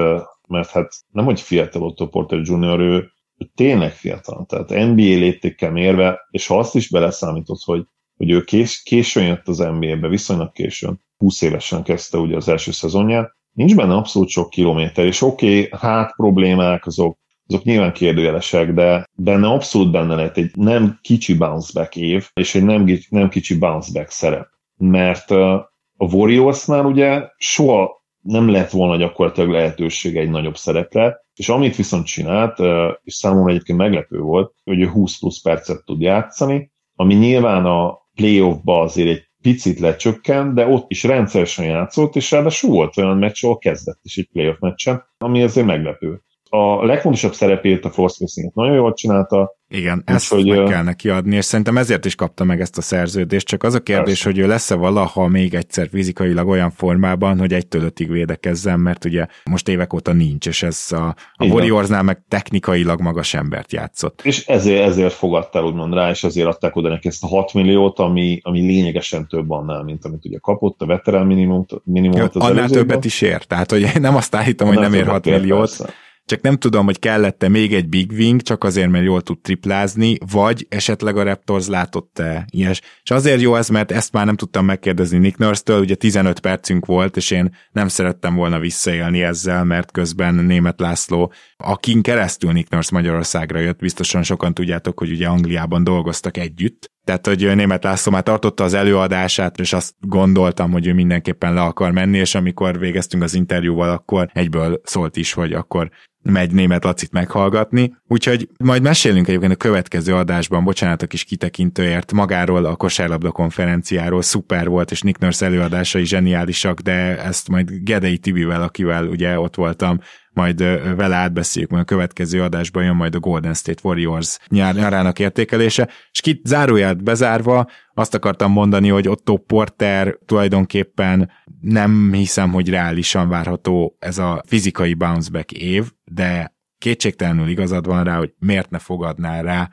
mert hát nem, hogy fiatal Otto Porter Jr., ő tényleg fiatal, tehát NBA léptékkel mérve, és ha azt is beleszámítod, hogy, hogy ő kés, későn jött az NBA-be, viszonylag későn, 20 évesen kezdte ugye az első szezonját, nincs benne abszolút sok kilométer, és oké, okay, hát problémák, azok azok nyilván kérdőjelesek, de benne abszolút benne lehet egy nem kicsi bounce back év, és egy nem, nem kicsi bounce back szerep. Mert a Warriorsnál ugye soha nem lett volna gyakorlatilag lehetősége egy nagyobb szerepre, és amit viszont csinált, és számomra egyébként meglepő volt, hogy ő 20 plusz percet tud játszani, ami nyilván a playoffba azért egy picit lecsökkent, de ott is rendszeresen játszott, és ráadásul volt olyan meccs, ahol kezdett is egy playoff meccsen, ami azért meglepő a legfontosabb szerepét a force spacing nagyon jól csinálta. Igen, ezt hogy, meg kell neki adni, és szerintem ezért is kapta meg ezt a szerződést, csak az a kérdés, persze. hogy ő lesz-e valaha még egyszer fizikailag olyan formában, hogy egytől ötig védekezzen, mert ugye most évek óta nincs, és ez a, a Warriorsnál meg technikailag magas embert játszott. És ezért, ezért fogadtál úgymond rá, és ezért adták oda neki ezt a 6 milliót, ami, ami lényegesen több annál, mint amit ugye kapott, a veterán minimumot, minimumot az Annál többet is ér, tehát hogy nem azt állítom, hogy nem ér 6 milliót, persze csak nem tudom, hogy kellett-e még egy big wing, csak azért, mert jól tud triplázni, vagy esetleg a Raptors látott-e ilyes. És azért jó ez, mert ezt már nem tudtam megkérdezni Nick Nurse-től, ugye 15 percünk volt, és én nem szerettem volna visszaélni ezzel, mert közben német László, akin keresztül Nick Nurse Magyarországra jött, biztosan sokan tudjátok, hogy ugye Angliában dolgoztak együtt, tehát, hogy német László már tartotta az előadását, és azt gondoltam, hogy ő mindenképpen le akar menni, és amikor végeztünk az interjúval, akkor egyből szólt is, hogy akkor megy német Lacit meghallgatni. Úgyhogy majd mesélünk egyébként a következő adásban, bocsánat a kis kitekintőért, magáról a kosárlabda konferenciáról, szuper volt, és Nick Nurse előadásai zseniálisak, de ezt majd Gedei Tibivel, akivel ugye ott voltam, majd vele átbeszéljük, majd a következő adásban jön majd a Golden State Warriors nyarának értékelése, és kit záróját bezárva azt akartam mondani, hogy Otto Porter tulajdonképpen nem hiszem, hogy reálisan várható ez a fizikai bounce back év, de kétségtelenül igazad van rá, hogy miért ne fogadnál rá,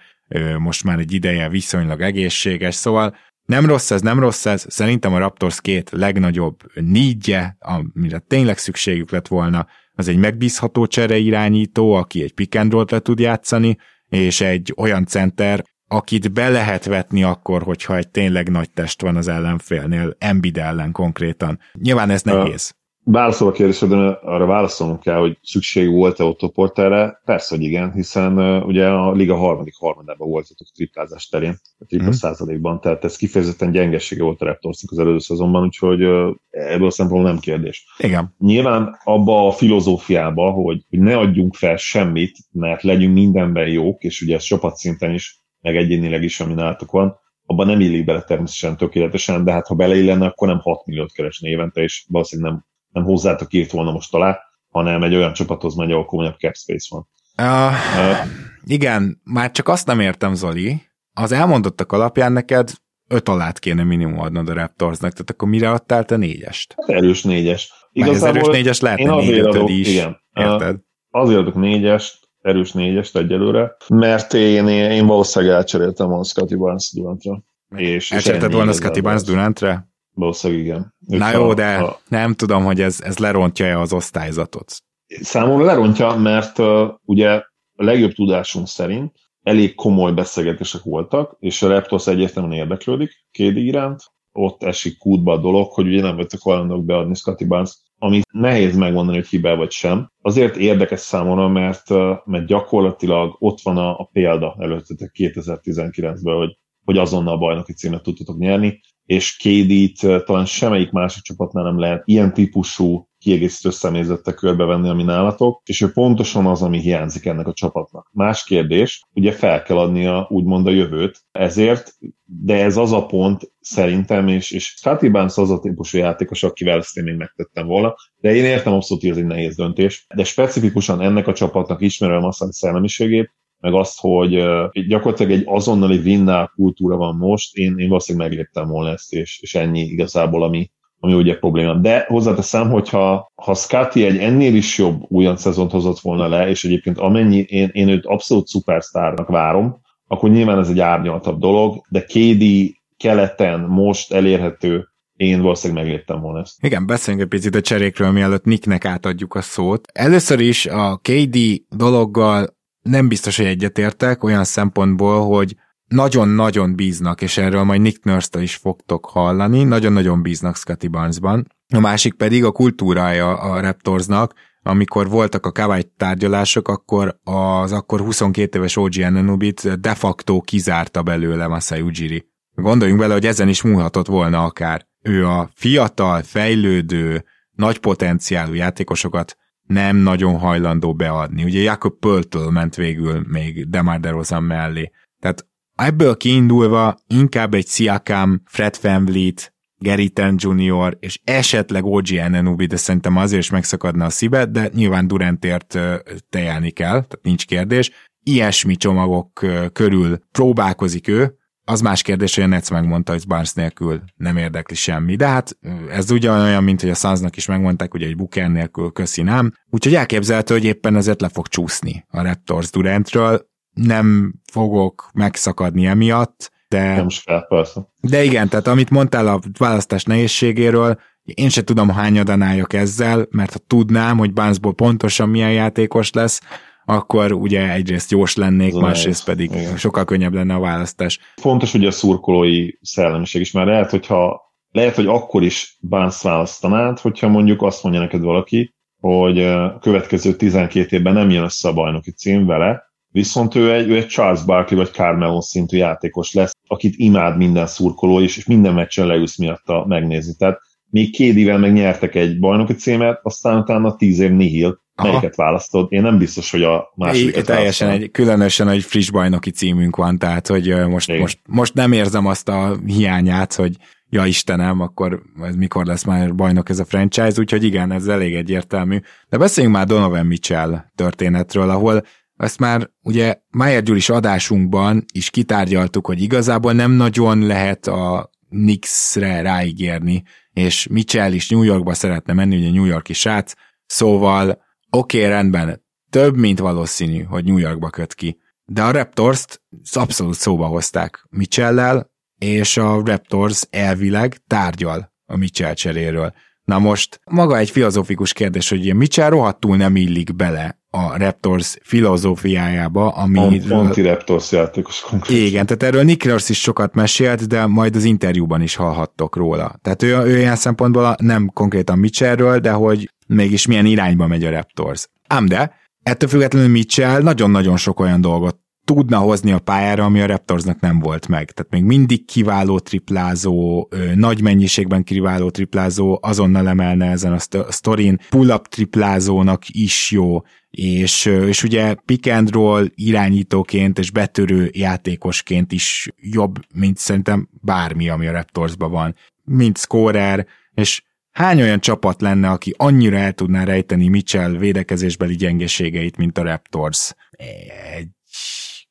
most már egy ideje viszonylag egészséges, szóval nem rossz ez, nem rossz ez, szerintem a Raptors két legnagyobb nídje, amire tényleg szükségük lett volna, az egy megbízható csere irányító, aki egy pick and roll-t le tud játszani, és egy olyan center, akit be lehet vetni akkor, hogyha egy tényleg nagy test van az ellenfélnél, Embiid ellen konkrétan. Nyilván ez nehéz. Válaszol a de arra válaszolnunk kell, hogy szükség volt-e Otto Porterre? Persze, hogy igen, hiszen uh, ugye a liga harmadik harmadában voltatok triplázás terén, a tripla mm. százalékban, tehát ez kifejezetten gyengessége volt a Raptorsnak az előző szezonban, úgyhogy uh, ebből a szempontból nem kérdés. Igen. Nyilván abba a filozófiába, hogy, hogy ne adjunk fel semmit, mert legyünk mindenben jók, és ugye ez csapatszinten is, meg egyénileg is, ami nálatok van, abban nem illik bele természetesen tökéletesen, de hát ha beleillene, akkor nem 6 milliót keresni évente, és valószínűleg nem nem hozzátok írt volna most alá, hanem egy olyan csapathoz megy, ahol komolyabb cap space van. Uh, uh, igen, már csak azt nem értem, Zoli, az elmondottak alapján neked öt alát kéne minimum adnod a Raptorsnak, tehát akkor mire adtál te négyest? Hát erős négyes. Igazából az erős négyes lehetne négy adok, is, igen. érted? Uh, azért adok négyest, erős négyest egyelőre, mert én, én, én valószínűleg elcseréltem a Scotty Barnes Durantra. És, Elcserélted volna Scotty Barnes Durantra? Valószínűleg igen. Ők Na jó, de a... nem tudom, hogy ez, ez lerontja-e az osztályzatot. Számomra lerontja, mert uh, ugye a legjobb tudásunk szerint elég komoly beszélgetések voltak, és a Raptors egyértelműen érdeklődik Kédi iránt, ott esik kútba a dolog, hogy ugye nem vagytok hajlandók beadni Scotty Barnes, ami nehéz megmondani, hogy hibe vagy sem. Azért érdekes számomra, mert, mert gyakorlatilag ott van a, a példa előttetek 2019-ben, hogy, hogy azonnal a bajnoki címet tudtatok nyerni, és KD-t talán semmelyik másik csapatnál nem lehet ilyen típusú kiegészítő személyzettel körbevenni, ami nálatok, és ő pontosan az, ami hiányzik ennek a csapatnak. Más kérdés, ugye fel kell adnia úgymond a jövőt, ezért, de ez az a pont szerintem, és, és Scotty Barnes az a típusú játékos, akivel ezt én még megtettem volna, de én értem abszolút, hogy ez egy nehéz döntés, de specifikusan ennek a csapatnak ismerem azt a szellemiségét, meg azt, hogy gyakorlatilag egy azonnali vinnál kultúra van most, én, én valószínűleg megléptem volna ezt, és, és ennyi igazából, ami, ami ugye probléma. De hozzáteszem, hogyha ha Scotty egy ennél is jobb újon szezont hozott volna le, és egyébként amennyi én, én őt abszolút szupersztárnak várom, akkor nyilván ez egy árnyaltabb dolog, de KD keleten most elérhető én valószínűleg megléptem volna ezt. Igen, beszéljünk egy picit a cserékről, mielőtt Nicknek átadjuk a szót. Először is a KD dologgal nem biztos, hogy egyetértek olyan szempontból, hogy nagyon-nagyon bíznak, és erről majd Nick nurse is fogtok hallani, nagyon-nagyon bíznak Scotty Barnesban. A másik pedig a kultúrája a Raptorsnak, amikor voltak a Kawai tárgyalások, akkor az akkor 22 éves OG Ananubit de facto kizárta belőle Masai Ujiri. Gondoljunk bele, hogy ezen is múlhatott volna akár. Ő a fiatal, fejlődő, nagy potenciálú játékosokat nem nagyon hajlandó beadni. Ugye Jakob Pöltől ment végül még Demar DeRozan mellé. Tehát Ebből kiindulva inkább egy Siakam, Fred VanVleet, Gary Trent Jr. és esetleg OG Anunoby, de szerintem azért is megszakadna a szívet, de nyilván Durantért tejelni kell, tehát nincs kérdés. Ilyesmi csomagok körül próbálkozik ő, az más kérdés, hogy a Netsz megmondta, hogy Barnes nélkül nem érdekli semmi, de hát ez ugyanolyan, mint hogy a Sunsnak is megmondták, hogy egy Booker nélkül köszi nem. Úgyhogy elképzelhető, hogy éppen ezért le fog csúszni a Raptors Durantről, nem fogok megszakadni emiatt, de... Nem is kell, persze. De igen, tehát amit mondtál a választás nehézségéről, én se tudom hányadan álljak ezzel, mert ha tudnám, hogy Barnesból pontosan milyen játékos lesz, akkor ugye egyrészt gyors lennék, Ez másrészt pedig igen. sokkal könnyebb lenne a választás. Fontos ugye a szurkolói szellemiség is, mert lehet, hogyha lehet, hogy akkor is Barnes választanád, hogyha mondjuk azt mondja neked valaki, hogy a következő 12 évben nem jön össze a bajnoki cím vele, Viszont ő egy, ő egy Charles Barkley vagy Carmelo szintű játékos lesz, akit imád minden szurkoló is, és minden meccsen leülsz miatta megnézni. Tehát még Kédivel meg nyertek egy bajnoki címet, aztán utána tíz év nihil. Aha. Melyiket választod? Én nem biztos, hogy a másodikat Teljesen egy, különösen egy friss bajnoki címünk van, tehát hogy most, most, most nem érzem azt a hiányát, hogy ja Istenem, akkor ez mikor lesz már bajnok ez a franchise, úgyhogy igen, ez elég egyértelmű. De beszéljünk már Donovan Mitchell történetről, ahol ezt már ugye Mayer Gyulis adásunkban is kitárgyaltuk, hogy igazából nem nagyon lehet a Knicks-re ráígérni, és Mitchell is New Yorkba szeretne menni, ugye New Yorki srác, szóval oké, okay, rendben, több, mint valószínű, hogy New Yorkba köt ki. De a Raptors-t abszolút szóba hozták Mitchell-lel, és a Raptors elvileg tárgyal a Mitchell cseréről. Na most maga egy filozófikus kérdés, hogy Mitchell rohadtul nem illik bele a Raptors filozófiájába, ami... Anti-Raptors játékos konkrétan. Igen, tehát erről Nick Nurse is sokat mesélt, de majd az interjúban is hallhattok róla. Tehát ő, ő ilyen szempontból nem konkrétan Mitchellről, de hogy mégis milyen irányba megy a Raptors. Ám de, ettől függetlenül Mitchell nagyon-nagyon sok olyan dolgot tudna hozni a pályára, ami a Raptorsnak nem volt meg. Tehát még mindig kiváló triplázó, nagy mennyiségben kiváló triplázó, azonnal emelne ezen a sztorin, pull-up triplázónak is jó, és, és ugye pick and roll irányítóként és betörő játékosként is jobb, mint szerintem bármi, ami a Raptorsban van. Mint scorer, és hány olyan csapat lenne, aki annyira el tudná rejteni Mitchell védekezésbeli gyengeségeit, mint a Raptors? Egy,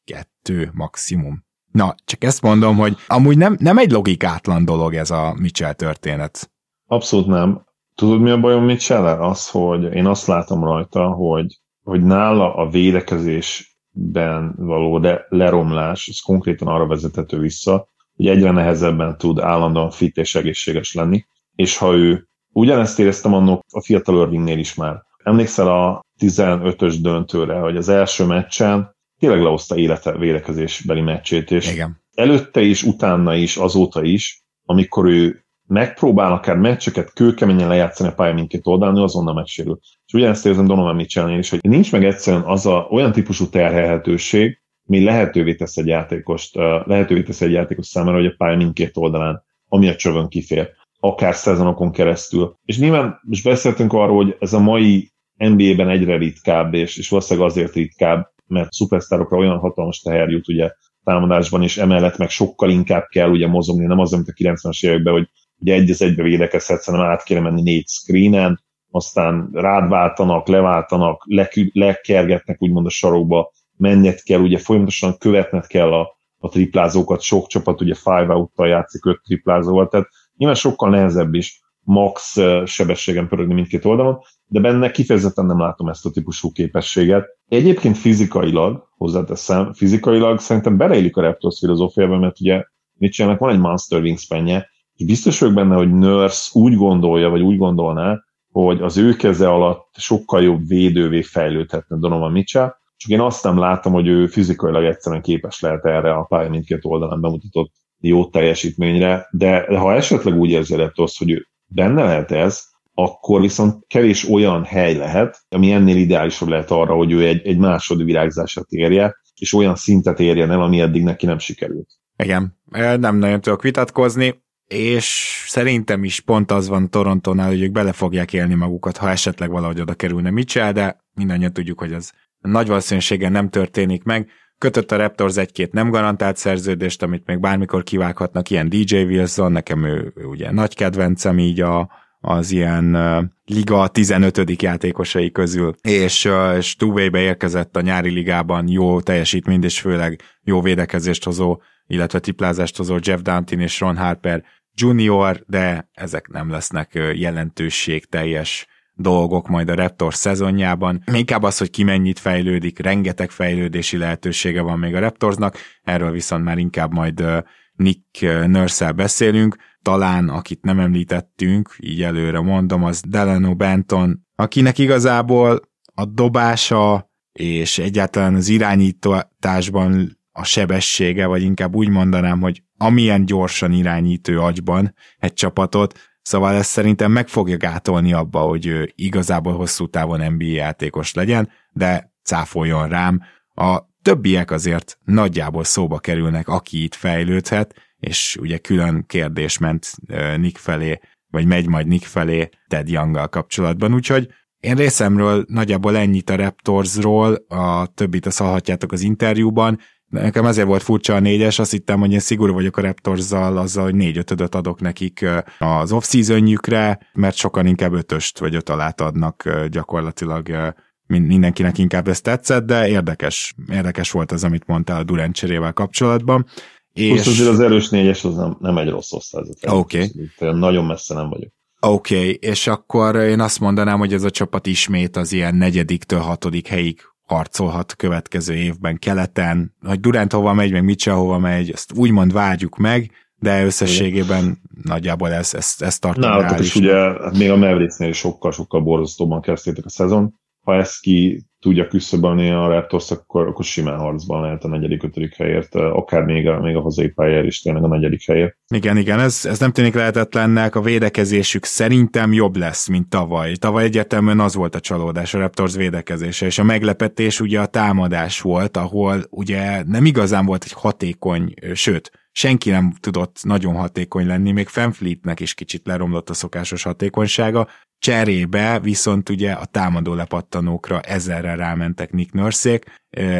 kettő maximum. Na, csak ezt mondom, hogy amúgy nem, nem egy logikátlan dolog ez a Mitchell történet. Abszolút nem. Tudod, mi a bajom mitchell Az, hogy én azt látom rajta, hogy hogy nála a védekezésben való de leromlás, ez konkrétan arra vezethető vissza, hogy egyre nehezebben tud állandóan fit és egészséges lenni, és ha ő ugyanezt éreztem annak a fiatal Irvingnél is már. Emlékszel a 15-ös döntőre, hogy az első meccsen tényleg lehozta élete védekezésbeli meccsét, és Igen. előtte is, utána is, azóta is, amikor ő megpróbál akár meccseket kőkeményen lejátszani a pálya mindkét azonnal megsérül. És ugyanezt érzem Donovan mitchell is, hogy nincs meg egyszerűen az a, olyan típusú terhelhetőség, mi lehetővé tesz egy játékost, lehetővé tesz egy játékos számára, hogy a pálya mindkét oldalán, ami a csövön kifér, akár szezonokon keresztül. És nyilván most beszéltünk arról, hogy ez a mai NBA-ben egyre ritkább, és, és valószínűleg azért ritkább, mert szupersztárokra olyan hatalmas teher jut ugye támadásban, és emellett meg sokkal inkább kell ugye mozogni, nem az, mint a 90-es években, hogy ugye egy az egybe védekezhetsz, hanem át kéne menni négy screenen, aztán rád váltanak, leváltanak, lekergetnek úgymond a sarokba, menned kell, ugye folyamatosan követned kell a, a triplázókat, sok csapat ugye five out játszik öt triplázóval, tehát nyilván sokkal nehezebb is max sebességen pörögni mindkét oldalon, de benne kifejezetten nem látom ezt a típusú képességet. Egyébként fizikailag, hozzáteszem, fizikailag szerintem beleillik a Raptors filozófiába, mert ugye Mitchellnek van egy Monster Wingspanje, és biztos vagyok benne, hogy Nurse úgy gondolja, vagy úgy gondolná, hogy az ő keze alatt sokkal jobb védővé fejlődhetne Donovan Mitchell, csak én azt nem látom, hogy ő fizikailag egyszerűen képes lehet erre a pálya mindkét oldalán bemutatott jó teljesítményre, de ha esetleg úgy érzi Raptors, hogy ő benne lehet ez, akkor viszont kevés olyan hely lehet, ami ennél ideálisabb lehet arra, hogy ő egy, egy másod virágzását érje, és olyan szintet érjen el, ami eddig neki nem sikerült. Igen, nem nagyon tudok vitatkozni, és szerintem is pont az van Torontónál, hogy ők bele fogják élni magukat, ha esetleg valahogy oda kerülne Mitchell, de mindannyian tudjuk, hogy az nagy valószínűséggel nem történik meg. Kötött a Raptors egy-két nem garantált szerződést, amit még bármikor kivághatnak, ilyen DJ Wilson, nekem ő, ő ugye nagy kedvencem így a, az ilyen uh, liga 15. játékosai közül, és, uh, és be érkezett a nyári ligában jó teljesítményt, és főleg jó védekezést hozó, illetve triplázást hozó Jeff Dantin és Ron Harper junior, de ezek nem lesznek jelentőség teljes dolgok majd a Raptor szezonjában. Inkább az, hogy ki mennyit fejlődik, rengeteg fejlődési lehetősége van még a Raptorsnak, erről viszont már inkább majd Nick nurse beszélünk, talán akit nem említettünk, így előre mondom, az Delano Benton, akinek igazából a dobása és egyáltalán az irányításban a sebessége, vagy inkább úgy mondanám, hogy amilyen gyorsan irányítő agyban egy csapatot, Szóval ez szerintem meg fogja gátolni abba, hogy ő igazából hosszú távon NBA játékos legyen, de cáfoljon rám. A többiek azért nagyjából szóba kerülnek, aki itt fejlődhet, és ugye külön kérdés ment Nick felé, vagy megy majd Nick felé Ted young kapcsolatban, úgyhogy én részemről nagyjából ennyit a Raptorsról, a többit a szalhatjátok az interjúban, Nekem ezért volt furcsa a négyes, azt hittem, hogy én szigorú vagyok a Raptorzzal azzal, hogy négy ötödöt adok nekik az off-seasonjükre, mert sokan inkább ötöst vagy öt alát adnak gyakorlatilag mindenkinek inkább ezt tetszett, de érdekes, érdekes volt az, amit mondtál a Durant cserével kapcsolatban. És... Most azért az erős négyes az nem, nem egy rossz osztályzat. Oké. Okay. Nagyon messze nem vagyok. Oké, okay, és akkor én azt mondanám, hogy ez a csapat ismét az ilyen negyediktől hatodik helyig harcolhat következő évben keleten. Hogy Durant hova megy, meg Mitchell hova megy, ezt úgymond várjuk meg, de összességében Igen. nagyjából ez, ez, ez tartom Na, is ugye hát még a Mavericksnél is sokkal-sokkal borzasztóban kezdtétek a szezon. Ha ezt ki tudja küszöbölni a Raptors, akkor, akkor simán harcban lehet a negyedik, ötödik helyért, akár még a, még a hazai pályára is tényleg a negyedik helyért. Igen, igen, ez, ez nem tűnik lehetetlennek, a védekezésük szerintem jobb lesz, mint tavaly. Tavaly egyértelműen az volt a csalódás a Raptors védekezése, és a meglepetés ugye a támadás volt, ahol ugye nem igazán volt egy hatékony, sőt, senki nem tudott nagyon hatékony lenni, még Fanfleetnek is kicsit leromlott a szokásos hatékonysága, cserébe viszont ugye a támadó lepattanókra ezerre rámentek Nick Nursék,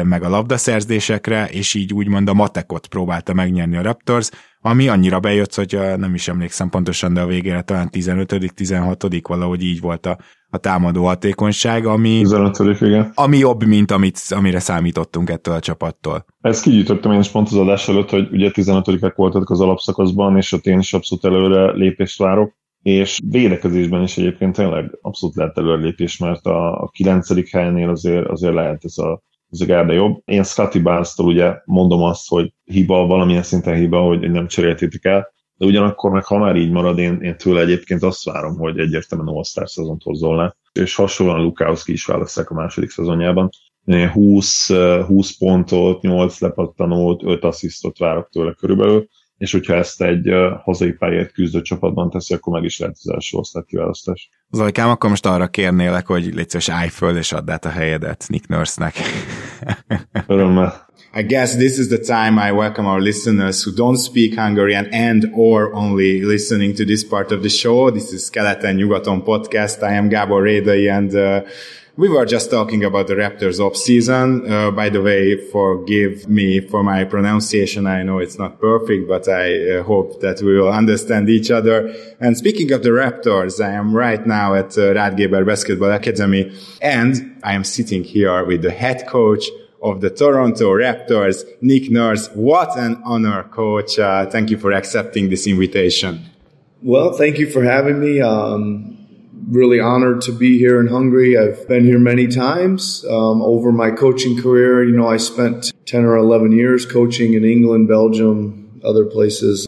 meg a labdaszerzésekre, és így úgymond a matekot próbálta megnyerni a Raptors, ami annyira bejött, hogy nem is emlékszem pontosan, de a végére talán 15 16 valahogy így volt a, a támadó hatékonyság, ami, 15 igen. ami jobb, mint amit, amire számítottunk ettől a csapattól. Ezt kigyűjtöttem én is pont az adás előtt, hogy ugye 15-ek voltak az alapszakaszban, és ott én is abszolút előre lépést várok és védekezésben is egyébként tényleg abszolút lehet előrelépés, mert a, a 9. helynél azért, azért lehet ez a ez a gárda jobb. Én Scotty barnes ugye mondom azt, hogy hiba, valamilyen szinten hiba, hogy nem cseréltétek el, de ugyanakkor meg ha már így marad, én, én tőle egyébként azt várom, hogy egyértelműen All-Star szezont hozzon le, és hasonlóan Lukowski is választják a második szezonjában. 20, 20 pontot, 8 lepattanót, 5 asszisztot várok tőle körülbelül, és hogyha ezt egy hazai pályát küzdő csapatban teszi, akkor meg is lehet az első osztály kiválasztás. Zolykám, akkor most arra kérnélek, hogy légy szíves, állj föl és add át a helyedet Nick Nurse-nek. Örömmel. I guess this is the time I welcome our listeners who don't speak Hungarian and or only listening to this part of the show. This is Keleten Nyugaton podcast. I am Gabor Rédai and uh, We were just talking about the Raptors off season. Uh, by the way, forgive me for my pronunciation. I know it's not perfect, but I uh, hope that we will understand each other. And speaking of the Raptors, I am right now at uh, Radgeber Basketball Academy and I am sitting here with the head coach of the Toronto Raptors, Nick Nurse. What an honor, coach. Uh, thank you for accepting this invitation. Well, thank you for having me. Um, really honored to be here in Hungary. I've been here many times um, over my coaching career. You know, I spent 10 or 11 years coaching in England, Belgium, other places,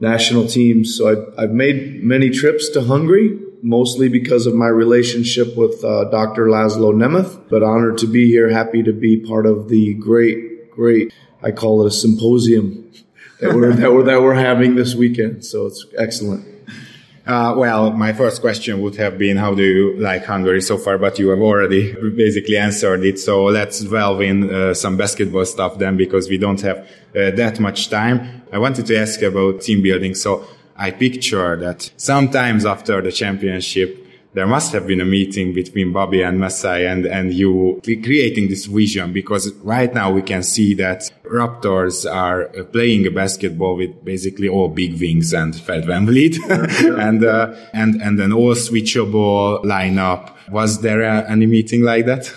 national teams. So I've, I've made many trips to Hungary, mostly because of my relationship with uh, Dr. Laszlo Nemeth, but honored to be here. Happy to be part of the great, great, I call it a symposium that we're, that we're, that we're having this weekend. So it's excellent. Uh, well, my first question would have been, how do you like Hungary so far? But you have already basically answered it. So let's delve in uh, some basketball stuff then, because we don't have uh, that much time. I wanted to ask about team building. So I picture that sometimes after the championship, there must have been a meeting between Bobby and Masai and, and you creating this vision because right now we can see that Raptors are playing a basketball with basically all big wings and Fred Van Vliet and, uh, and, and an all switchable lineup. Was there uh, any meeting like that?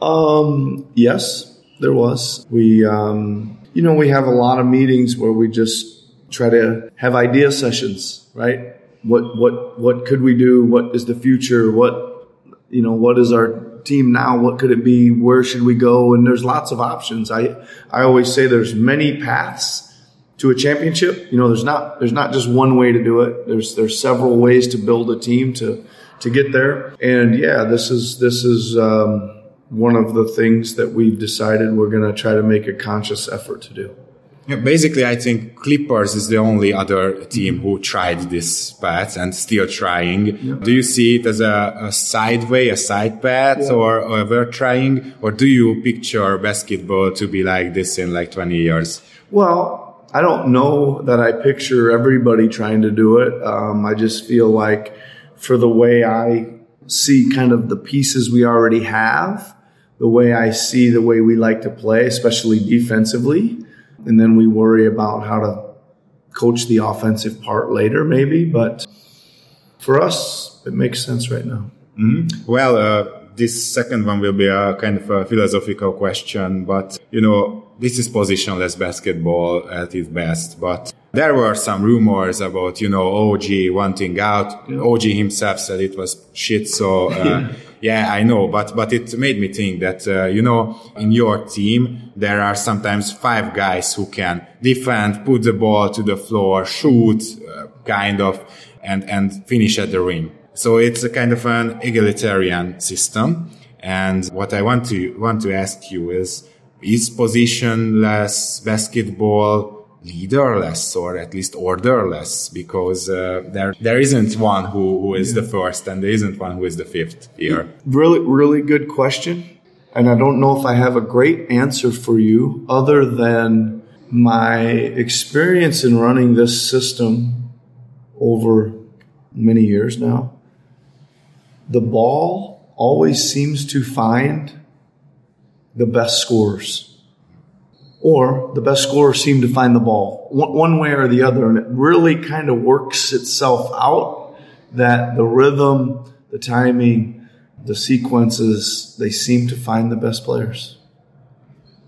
Um, yes, there was. We, um, you know, we have a lot of meetings where we just try to have idea sessions, right? What what what could we do? What is the future? What you know? What is our team now? What could it be? Where should we go? And there's lots of options. I I always say there's many paths to a championship. You know, there's not there's not just one way to do it. There's there's several ways to build a team to to get there. And yeah, this is this is um, one of the things that we've decided we're going to try to make a conscious effort to do. Yeah, basically, I think Clippers is the only other team who tried this path and still trying. Yeah. Do you see it as a, a side way, a side path, yeah. or, or we're trying, or do you picture basketball to be like this in like 20 years? Well, I don't know that I picture everybody trying to do it. Um, I just feel like for the way I see kind of the pieces we already have, the way I see the way we like to play, especially defensively, and then we worry about how to coach the offensive part later, maybe. But for us, it makes sense right now. Mm-hmm. Well, uh, this second one will be a kind of a philosophical question, but you know, this is positionless basketball at its best. But there were some rumors about, you know, OG wanting out. OG himself said it was shit. So, uh, yeah, I know, but, but it made me think that, uh, you know, in your team, there are sometimes five guys who can defend, put the ball to the floor, shoot, uh, kind of, and, and finish at the rim. So it's a kind of an egalitarian system. And what I want to, want to ask you is, is positionless basketball leaderless or at least orderless because uh, there there isn't one who, who is the first and there isn't one who is the fifth here. Really, really good question. And I don't know if I have a great answer for you other than my experience in running this system over many years now. The ball always seems to find the best scorers or the best scorers seem to find the ball one way or the other. And it really kind of works itself out that the rhythm, the timing, the sequences, they seem to find the best players.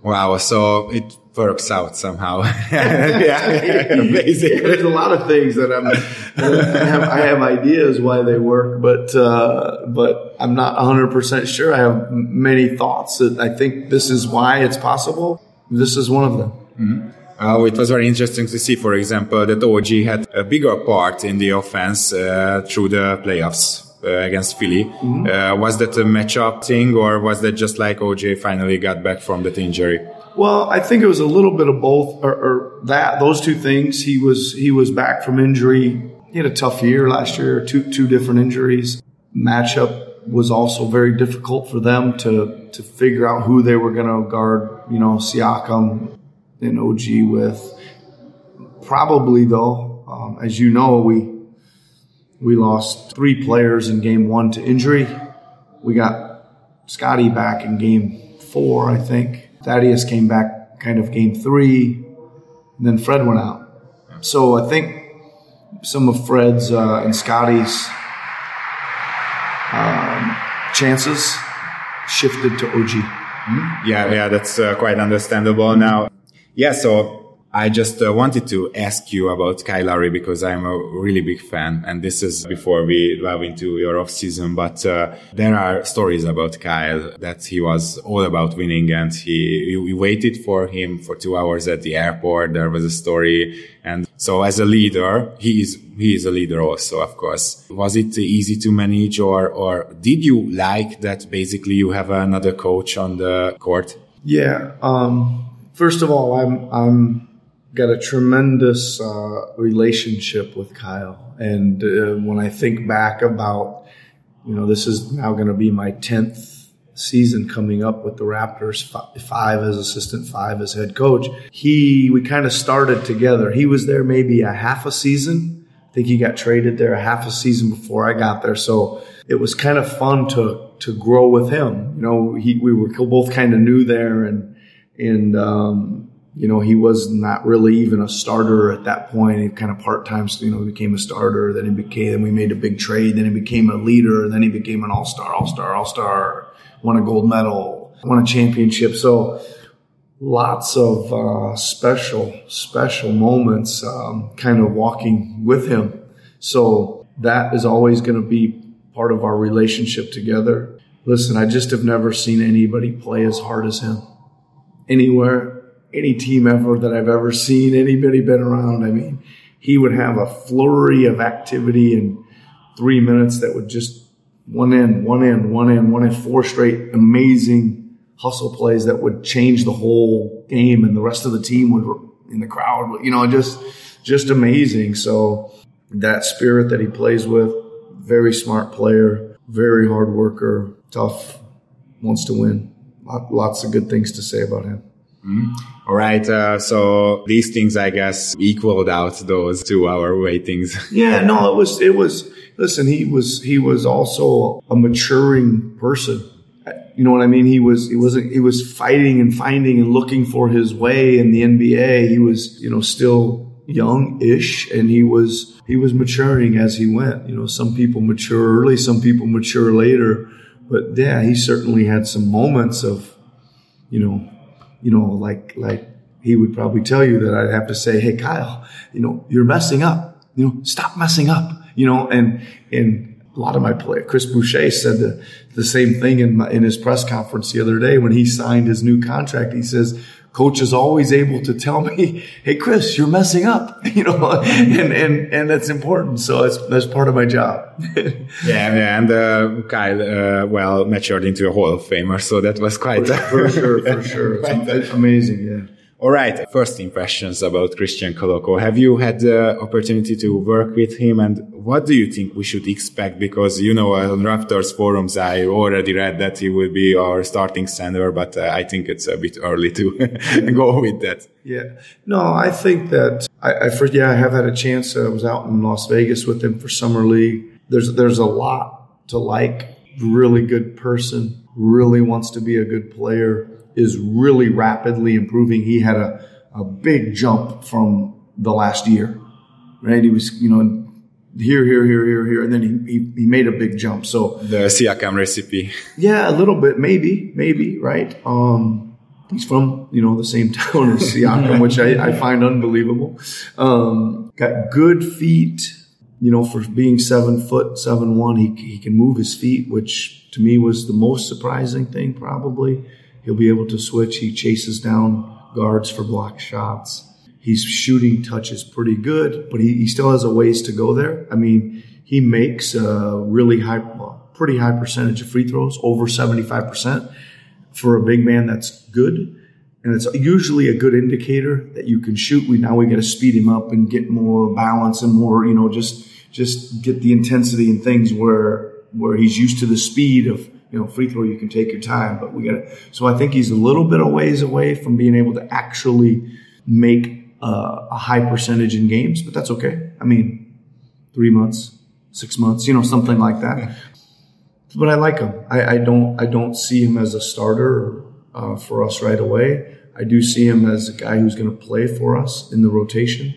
Wow, so it works out somehow. yeah, basically. There's a lot of things that I'm, I have, I have ideas why they work, but, uh, but I'm not 100% sure. I have many thoughts that I think this is why it's possible. This is one of them. Mm-hmm. Uh, it was very interesting to see, for example, that OG had a bigger part in the offense uh, through the playoffs. Uh, against Philly. Mm-hmm. Uh, was that a matchup thing, or was that just like OJ finally got back from that injury? Well, I think it was a little bit of both, or, or, that those two things. He was he was back from injury. He had a tough year last year, two two different injuries. Matchup was also very difficult for them to to figure out who they were going to guard. You know, Siakam and OG with. Probably though, um, as you know, we we lost three players in game one to injury. We got Scotty back in game four, I think. Thaddeus came back kind of game three, and then Fred went out. So I think some of Fred's uh, and Scotty's um, chances shifted to OG. Mm-hmm. Yeah, yeah, that's uh, quite understandable. Now, yeah, so I just uh, wanted to ask you about Kyle Lowry because I'm a really big fan, and this is before we dive into your off season. But uh, there are stories about Kyle that he was all about winning, and he we waited for him for two hours at the airport. There was a story, and so as a leader, he is he is a leader also, of course. Was it easy to manage, or or did you like that? Basically, you have another coach on the court. Yeah. Um, first of all, I'm I'm got a tremendous uh, relationship with Kyle. And uh, when I think back about, you know, this is now going to be my 10th season coming up with the Raptors, five as assistant, five as head coach. He, we kind of started together. He was there maybe a half a season. I think he got traded there a half a season before I got there. So it was kind of fun to, to grow with him. You know, he, we were both kind of new there and, and, um, you know, he was not really even a starter at that point. He kind of part time, you know, he became a starter. Then he became, then we made a big trade. Then he became a leader. Then he became an all star, all star, all star, won a gold medal, won a championship. So lots of uh, special, special moments um, kind of walking with him. So that is always going to be part of our relationship together. Listen, I just have never seen anybody play as hard as him anywhere any team ever that I've ever seen, anybody been around. I mean, he would have a flurry of activity in three minutes that would just one end, one end, one end, one end, four straight amazing hustle plays that would change the whole game and the rest of the team would in the crowd, you know, just, just amazing. So that spirit that he plays with, very smart player, very hard worker, tough, wants to win. Lots of good things to say about him. Mm-hmm. All right. Uh, so these things, I guess, equaled out those two hour waitings. yeah. No, it was, it was, listen, he was, he was also a maturing person. You know what I mean? He was, he wasn't, he was fighting and finding and looking for his way in the NBA. He was, you know, still young-ish and he was, he was maturing as he went. You know, some people mature early, some people mature later. But yeah, he certainly had some moments of, you know, you know, like, like he would probably tell you that I'd have to say, Hey, Kyle, you know, you're messing up, you know, stop messing up, you know, and, and a lot of my play, Chris Boucher said the, the same thing in my, in his press conference the other day when he signed his new contract. He says, coach is always able to tell me, Hey, Chris, you're messing up, you know, and, and, and that's important. So that's, that's part of my job. yeah, yeah. And, uh, Kyle, uh, well, matured into a Hall of Famer. So that was quite, for, for sure, for sure. It's amazing. Yeah. All right, first impressions about Christian Koloko. Have you had the opportunity to work with him and what do you think we should expect? Because, you know, on Raptors forums, I already read that he will be our starting center, but uh, I think it's a bit early to go with that. Yeah. No, I think that I, I first, yeah, I have had a chance. I was out in Las Vegas with him for summer league. There's, there's a lot to like. Really good person, really wants to be a good player is really rapidly improving. He had a, a big jump from the last year, right? He was, you know, here, here, here, here, here, and then he, he, he made a big jump. So the Siakam recipe. Yeah, a little bit, maybe, maybe, right? Um, He's from, you know, the same town as Siakam, which I, I find unbelievable. Um, got good feet, you know, for being seven foot, seven one. He, he can move his feet, which to me was the most surprising thing, probably. He'll be able to switch. He chases down guards for block shots. He's shooting touches pretty good, but he, he still has a ways to go there. I mean, he makes a really high, pretty high percentage of free throws, over 75% for a big man. That's good. And it's usually a good indicator that you can shoot. We now we got to speed him up and get more balance and more, you know, just just get the intensity and things where where he's used to the speed of you know free throw. You can take your time, but we got to. So I think he's a little bit of ways away from being able to actually make uh, a high percentage in games, but that's okay. I mean, three months, six months, you know, something like that. But I like him. I, I don't. I don't see him as a starter uh, for us right away. I do see him as a guy who's going to play for us in the rotation.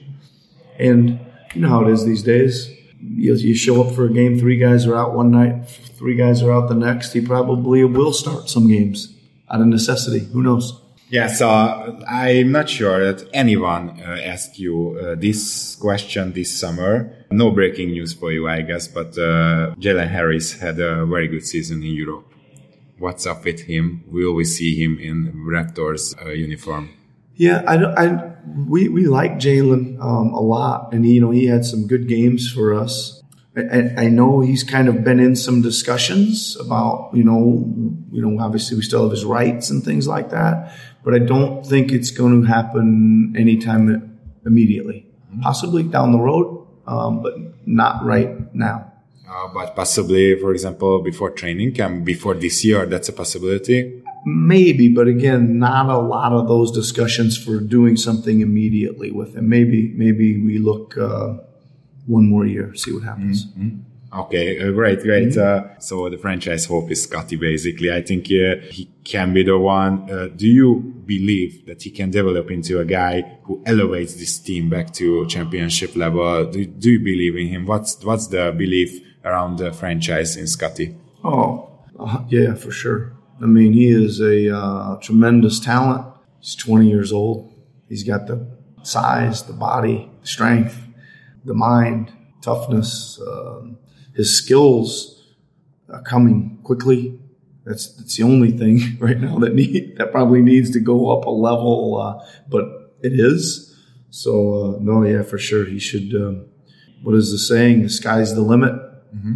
And you know how it is these days. You, you show up for a game, three guys are out one night, three guys are out the next. He probably will start some games out of necessity. Who knows? Yeah, so I'm not sure that anyone uh, asked you uh, this question this summer. No breaking news for you, I guess, but uh, Jalen Harris had a very good season in Europe. What's up with him? Will we see him in Raptors uh, uniform? Yeah, I, I we we like Jalen um, a lot, and he, you know he had some good games for us. I, I, know he's kind of been in some discussions about you know you know obviously we still have his rights and things like that but I don't think it's going to happen anytime immediately. Possibly down the road, um, but not right now. Uh, but possibly, for example, before training camp, before this year, that's a possibility. Maybe, but again, not a lot of those discussions for doing something immediately with him. Maybe, maybe we look uh, one more year, see what happens. Mm-hmm. Okay, uh, great, great. Mm-hmm. Uh, so the franchise hope is Scotty, basically. I think uh, he can be the one. Uh, do you believe that he can develop into a guy who elevates this team back to championship level? Do, do you believe in him? What's what's the belief around the franchise in Scotty? Oh, uh, yeah, for sure. I mean, he is a uh, tremendous talent. He's 20 years old. He's got the size, the body, strength, the mind, toughness. Um, his skills are coming quickly. That's that's the only thing right now that need that probably needs to go up a level, uh, but it is. So uh, no, yeah, for sure, he should. Um, what is the saying? The sky's the limit, mm-hmm.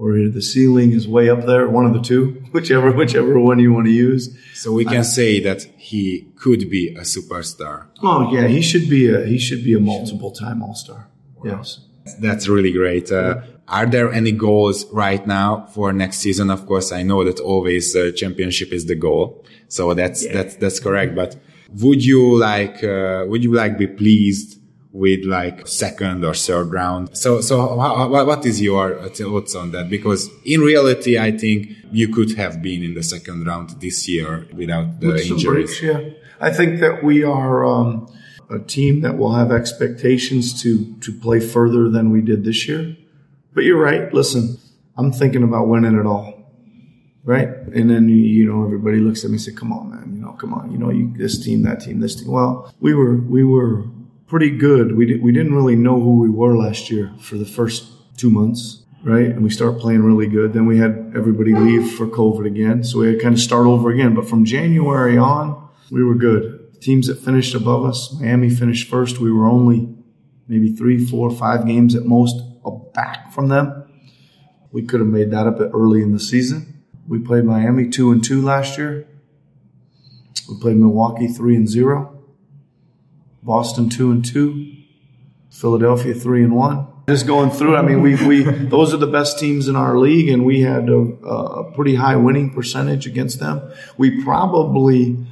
Or the ceiling is way up there. One of the two, whichever whichever one you want to use. So we can say that he could be a superstar. Oh yeah, he should be a he should be a multiple time All Star. Wow. Yes. That's really great. Uh, are there any goals right now for next season? Of course, I know that always uh, championship is the goal. So that's, yeah. that's, that's correct. But would you like, uh, would you like be pleased with like second or third round? So, so how, what is your thoughts on that? Because in reality, I think you could have been in the second round this year without the with injuries. Breaks, yeah. I think that we are, um, a team that will have expectations to to play further than we did this year. But you're right. Listen, I'm thinking about winning it all. Right. And then, you know, everybody looks at me and say, come on, man, you know, come on, you know, you, this team, that team, this team. Well, we were, we were pretty good. We, did, we didn't really know who we were last year for the first two months. Right. And we start playing really good. Then we had everybody leave for COVID again. So we had to kind of start over again. But from January on, we were good. The teams that finished above us, Miami finished first. We were only maybe three, four, five games at most back from them. We could have made that up early in the season. We played Miami two and two last year. We played Milwaukee three and zero. Boston two and two. Philadelphia three and one. Just going through, I mean, we we those are the best teams in our league, and we had a, a pretty high winning percentage against them. We probably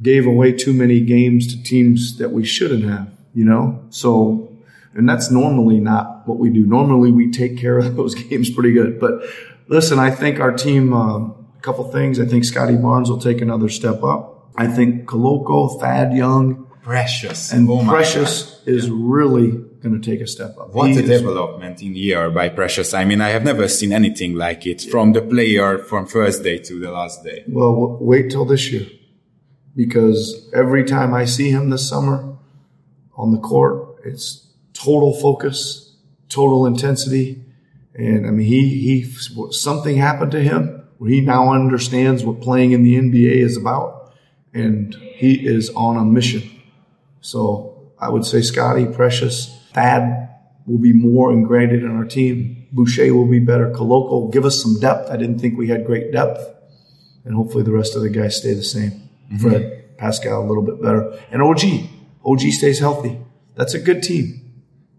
gave away too many games to teams that we shouldn't have, you know. So and that's normally not what we do. Normally we take care of those games pretty good. But listen, I think our team, uh, a couple things. I think Scotty Barnes will take another step up. I think Koloko, Thad Young, Precious, and oh Precious is really going to take a step up. What he a development in year by Precious. I mean, I have never seen anything like it from the player from first day to the last day. Well, wait till this year. because every time I see him this summer on the court, it's total focus, total intensity. And I mean, he, he, something happened to him where he now understands what playing in the NBA is about. And he is on a mission. So I would say Scotty, Precious, Thad will be more ingrained in our team. Boucher will be better. Will give us some depth. I didn't think we had great depth. And hopefully the rest of the guys stay the same. Mm-hmm. Fred, Pascal, a little bit better. And OG. OG stays healthy. That's a good team.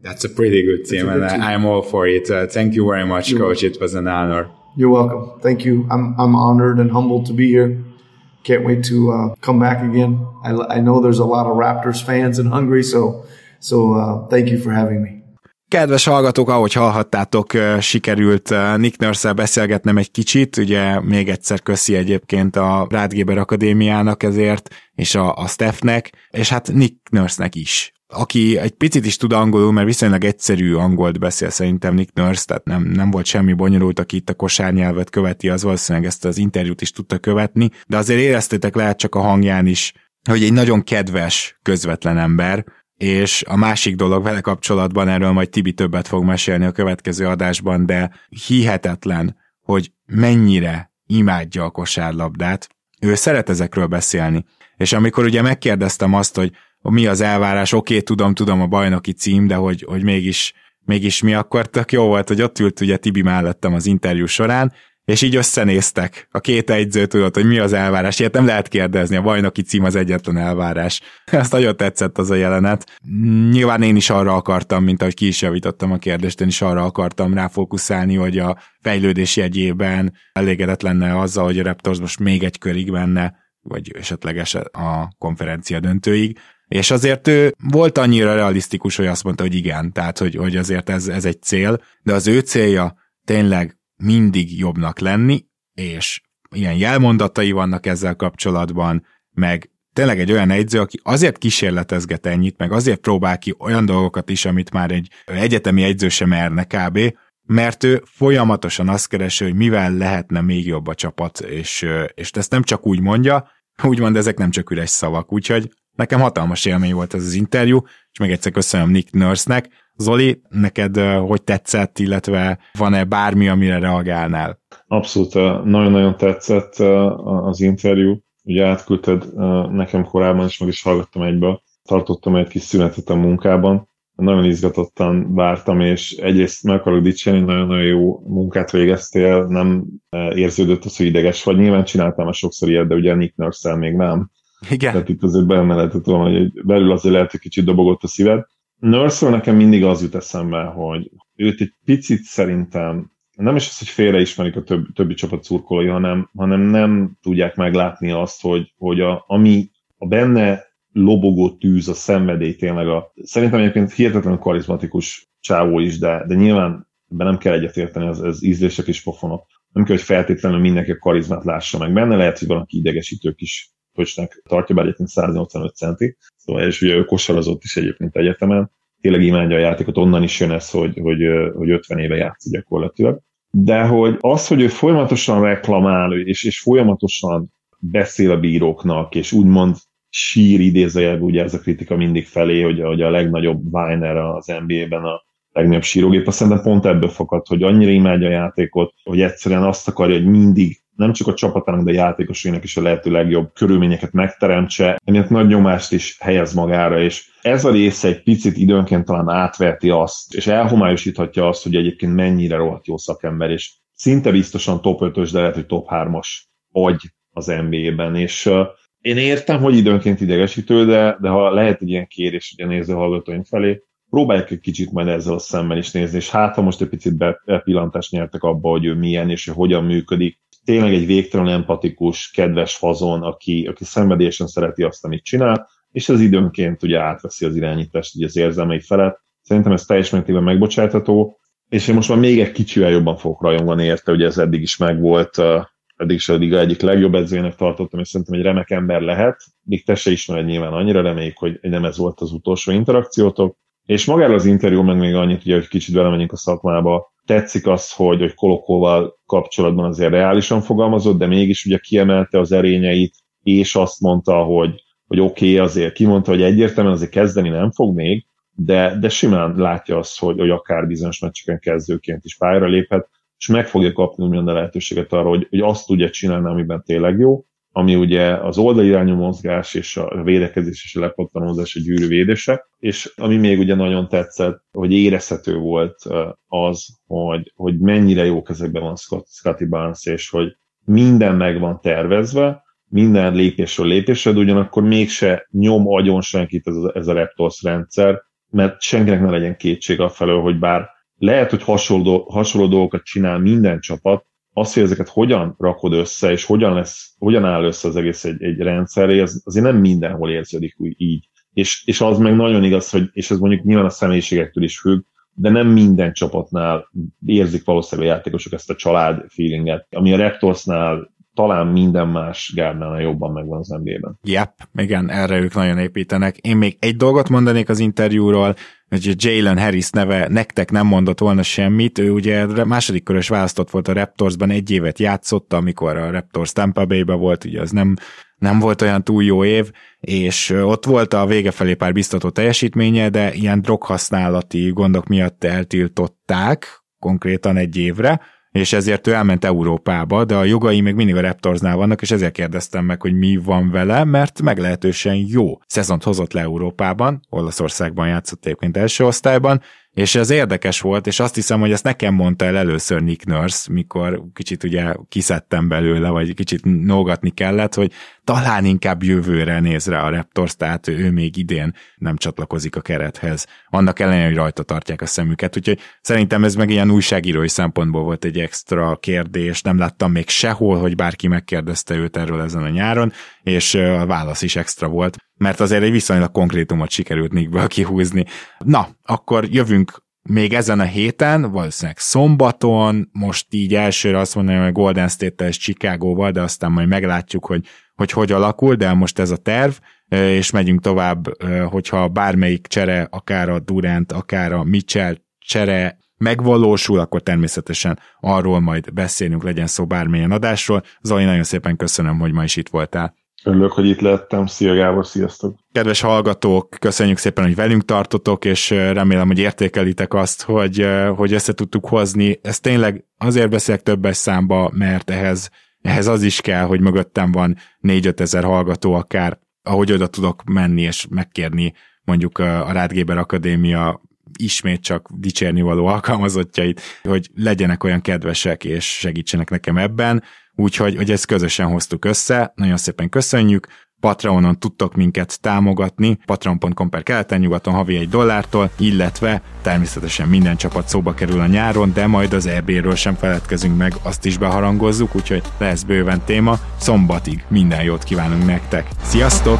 That's a pretty good team, good and team. I, am all for it. Uh, thank you very much, You're Coach. Welcome. It was an honor. You're welcome. Thank you. I'm, I'm honored and humbled to be here. Can't wait to uh, come back again. I, I know there's a lot of Raptors fans in Hungary, so so uh, thank you for having me. Kedves hallgatók, ahogy hallhattátok, sikerült Nick nurse beszélgetnem egy kicsit, ugye még egyszer köszi egyébként a Rádgéber Akadémiának ezért, és a, a Stephnek, és hát Nick Nurse-nek is aki egy picit is tud angolul, mert viszonylag egyszerű angolt beszél szerintem Nick Nurse, tehát nem, nem volt semmi bonyolult, aki itt a kosárnyelvet követi, az valószínűleg ezt az interjút is tudta követni, de azért éreztétek lehet csak a hangján is, hogy egy nagyon kedves, közvetlen ember, és a másik dolog vele kapcsolatban, erről majd Tibi többet fog mesélni a következő adásban, de hihetetlen, hogy mennyire imádja a kosárlabdát. Ő szeret ezekről beszélni. És amikor ugye megkérdeztem azt, hogy mi az elvárás, oké, okay, tudom, tudom a bajnoki cím, de hogy, hogy mégis, mégis mi akkor tök jó volt, hogy ott ült ugye Tibi mellettem az interjú során, és így összenéztek. A két egyző tudott, hogy mi az elvárás. Ilyet nem lehet kérdezni, a bajnoki cím az egyetlen elvárás. Ezt nagyon tetszett az a jelenet. Nyilván én is arra akartam, mint ahogy ki is javítottam a kérdést, én is arra akartam ráfókuszálni, hogy a fejlődés jegyében elégedett lenne azzal, hogy a Raptors most még egy körig menne, vagy esetleg a konferencia döntőig. És azért ő volt annyira realisztikus, hogy azt mondta, hogy igen, tehát hogy, hogy azért ez, ez egy cél, de az ő célja tényleg mindig jobbnak lenni, és ilyen jelmondatai vannak ezzel kapcsolatban, meg tényleg egy olyan egyző, aki azért kísérletezget ennyit, meg azért próbál ki olyan dolgokat is, amit már egy egyetemi egyző sem merne kb., mert ő folyamatosan azt keresi, hogy mivel lehetne még jobb a csapat, és, és ezt nem csak úgy mondja, úgymond ezek nem csak üres szavak, úgyhogy nekem hatalmas élmény volt ez az interjú, és még egyszer köszönöm Nick Nurse-nek, Zoli, neked hogy tetszett, illetve van-e bármi, amire reagálnál? Abszolút, nagyon-nagyon tetszett az interjú. Ugye átküldted nekem korábban, és meg is hallgattam egybe. Tartottam egy kis szünetet a munkában. Nagyon izgatottan vártam, és egyrészt meg akarok dicsérni, nagyon-nagyon jó munkát végeztél, nem érződött az, hogy ideges vagy. Nyilván csináltam már sokszor ilyet, de ugye Nick nurse még nem. Igen. Tehát itt azért beemelhetett volna, hogy belül azért lehet, hogy kicsit dobogott a szíved nurse nekem mindig az jut eszembe, hogy őt egy picit szerintem nem is az, hogy félreismerik a több, többi csapat szurkolói, hanem, hanem nem tudják meglátni azt, hogy, hogy a, ami a benne lobogó tűz, a szenvedély tényleg a... Szerintem egyébként hihetetlenül karizmatikus csávó is, de, de nyilván ebben nem kell egyetérteni, ez, ez ízlések és pofonok. Nem kell, hogy feltétlenül mindenki a karizmát lássa meg benne, lehet, hogy van, aki idegesítők is pöcsnek tartja, bár egyébként 185 centi, szóval, és ugye ő kosarazott is egyébként egyetemen, tényleg imádja a játékot, onnan is jön ez, hogy, hogy, hogy 50 éve játszik gyakorlatilag. De hogy az, hogy ő folyamatosan reklamál, és, és folyamatosan beszél a bíróknak, és úgymond sír idézőjelben, ugye ez a kritika mindig felé, hogy, hogy a legnagyobb Weiner az NBA-ben a legnagyobb sírógép, azt szerintem pont ebből fakad, hogy annyira imádja a játékot, hogy egyszerűen azt akarja, hogy mindig nem csak a csapatának, de a játékosainak is a lehető legjobb körülményeket megteremtse, emiatt nagy nyomást is helyez magára, és ez a része egy picit időnként talán átverti azt, és elhomályosíthatja azt, hogy egyébként mennyire rohadt jó szakember, és szinte biztosan top 5-ös, de lehet, hogy top 3-as agy az NBA-ben, és uh, én értem, hogy időnként idegesítő, de, de ha lehet egy ilyen kérés ugye néző hallgatóink felé, próbálják egy kicsit majd ezzel a szemmel is nézni, és hát ha most egy picit bepillantást nyertek abba, hogy ő milyen és hogy hogyan működik, tényleg egy végtelen empatikus, kedves fazon, aki, aki szenvedélyesen szereti azt, amit csinál, és az időnként ugye átveszi az irányítást ugye az érzelmei felett. Szerintem ez teljes mértékben megbocsátható, és én most már még egy kicsivel jobban fogok rajongani érte, ugye ez eddig is megvolt, eddig is a egyik legjobb edzőjének tartottam, és szerintem egy remek ember lehet, még te se ismered nyilván annyira, reméljük, hogy nem ez volt az utolsó interakciótok. És magáról az interjú meg még annyit, ugye, hogy kicsit belemenjünk a szakmába, tetszik az, hogy, hogy Kolokóval kapcsolatban azért reálisan fogalmazott, de mégis ugye kiemelte az erényeit, és azt mondta, hogy, hogy oké, okay, azért kimondta, hogy egyértelműen azért kezdeni nem fog még, de, de simán látja azt, hogy, hogy akár bizonyos meccseken kezdőként is pályára léphet, és meg fogja kapni úgymond a lehetőséget arra, hogy, hogy azt tudja csinálni, amiben tényleg jó, ami ugye az oldalirányú mozgás és a védekezés és a lepattanózás a gyűrű védése, és ami még ugye nagyon tetszett, hogy érezhető volt az, hogy, hogy mennyire jó kezekben van Scott, Scotty Barnes, és hogy minden meg van tervezve, minden lépésről lépésre, de ugyanakkor mégse nyom agyon senkit ez ez a Raptors rendszer, mert senkinek ne legyen kétség felől, hogy bár lehet, hogy hasonló, hasonló dolgokat csinál minden csapat, az, hogy ezeket hogyan rakod össze, és hogyan, lesz, hogyan áll össze az egész egy, egy rendszerre, az, azért nem mindenhol érződik úgy így. És, és az meg nagyon igaz, hogy, és ez mondjuk nyilván a személyiségektől is függ, de nem minden csapatnál érzik valószínűleg a játékosok ezt a család feelinget, ami a Raptorsnál talán minden más gárdnál jobban megvan az NBA-ben. Yep, igen, erre ők nagyon építenek. Én még egy dolgot mondanék az interjúról, hogy Jalen Harris neve nektek nem mondott volna semmit, ő ugye második körös választott volt a Raptorsban, egy évet játszott, amikor a Raptors Tampa Bay-be volt, ugye az nem, nem volt olyan túl jó év, és ott volt a vége felé pár biztató teljesítménye, de ilyen droghasználati gondok miatt eltiltották konkrétan egy évre, és ezért ő elment Európába, de a jogai még mindig a Raptorsnál vannak, és ezért kérdeztem meg, hogy mi van vele, mert meglehetősen jó szezont hozott le Európában, Olaszországban játszott egyébként első osztályban, és ez érdekes volt, és azt hiszem, hogy ezt nekem mondta el először Nick Nurse, mikor kicsit ugye kiszedtem belőle, vagy kicsit nógatni kellett, hogy talán inkább jövőre néz rá a Raptors, tehát ő még idén nem csatlakozik a kerethez. Annak ellenére, hogy rajta tartják a szemüket, úgyhogy szerintem ez meg ilyen újságírói szempontból volt egy extra kérdés, nem láttam még sehol, hogy bárki megkérdezte őt erről ezen a nyáron, és a válasz is extra volt, mert azért egy viszonylag konkrétumot sikerült Nickből kihúzni. Na, akkor jövünk még ezen a héten, valószínűleg szombaton, most így elsőre azt mondanám, hogy Golden State-tel és Chicago-val, de aztán majd meglátjuk, hogy, hogy hogy alakul, de most ez a terv, és megyünk tovább, hogyha bármelyik csere, akár a Durant, akár a Mitchell csere megvalósul, akkor természetesen arról majd beszélünk, legyen szó bármilyen adásról. Zoli, nagyon szépen köszönöm, hogy ma is itt voltál. Örülök, hogy itt lettem. Szia Gábor, sziasztok! Kedves hallgatók, köszönjük szépen, hogy velünk tartotok, és remélem, hogy értékelitek azt, hogy, hogy össze tudtuk hozni. Ez tényleg azért beszélek többes számba, mert ehhez, ehhez az is kell, hogy mögöttem van 4-5 ezer hallgató akár, ahogy oda tudok menni és megkérni mondjuk a Rádgéber Akadémia ismét csak dicsérni való alkalmazottjait, hogy legyenek olyan kedvesek és segítsenek nekem ebben úgyhogy hogy ezt közösen hoztuk össze, nagyon szépen köszönjük, Patreonon tudtok minket támogatni, patreon.com per keleten nyugaton havi egy dollártól, illetve természetesen minden csapat szóba kerül a nyáron, de majd az EB-ről sem feledkezünk meg, azt is beharangozzuk, úgyhogy lesz bőven téma. Szombatig minden jót kívánunk nektek. Sziasztok!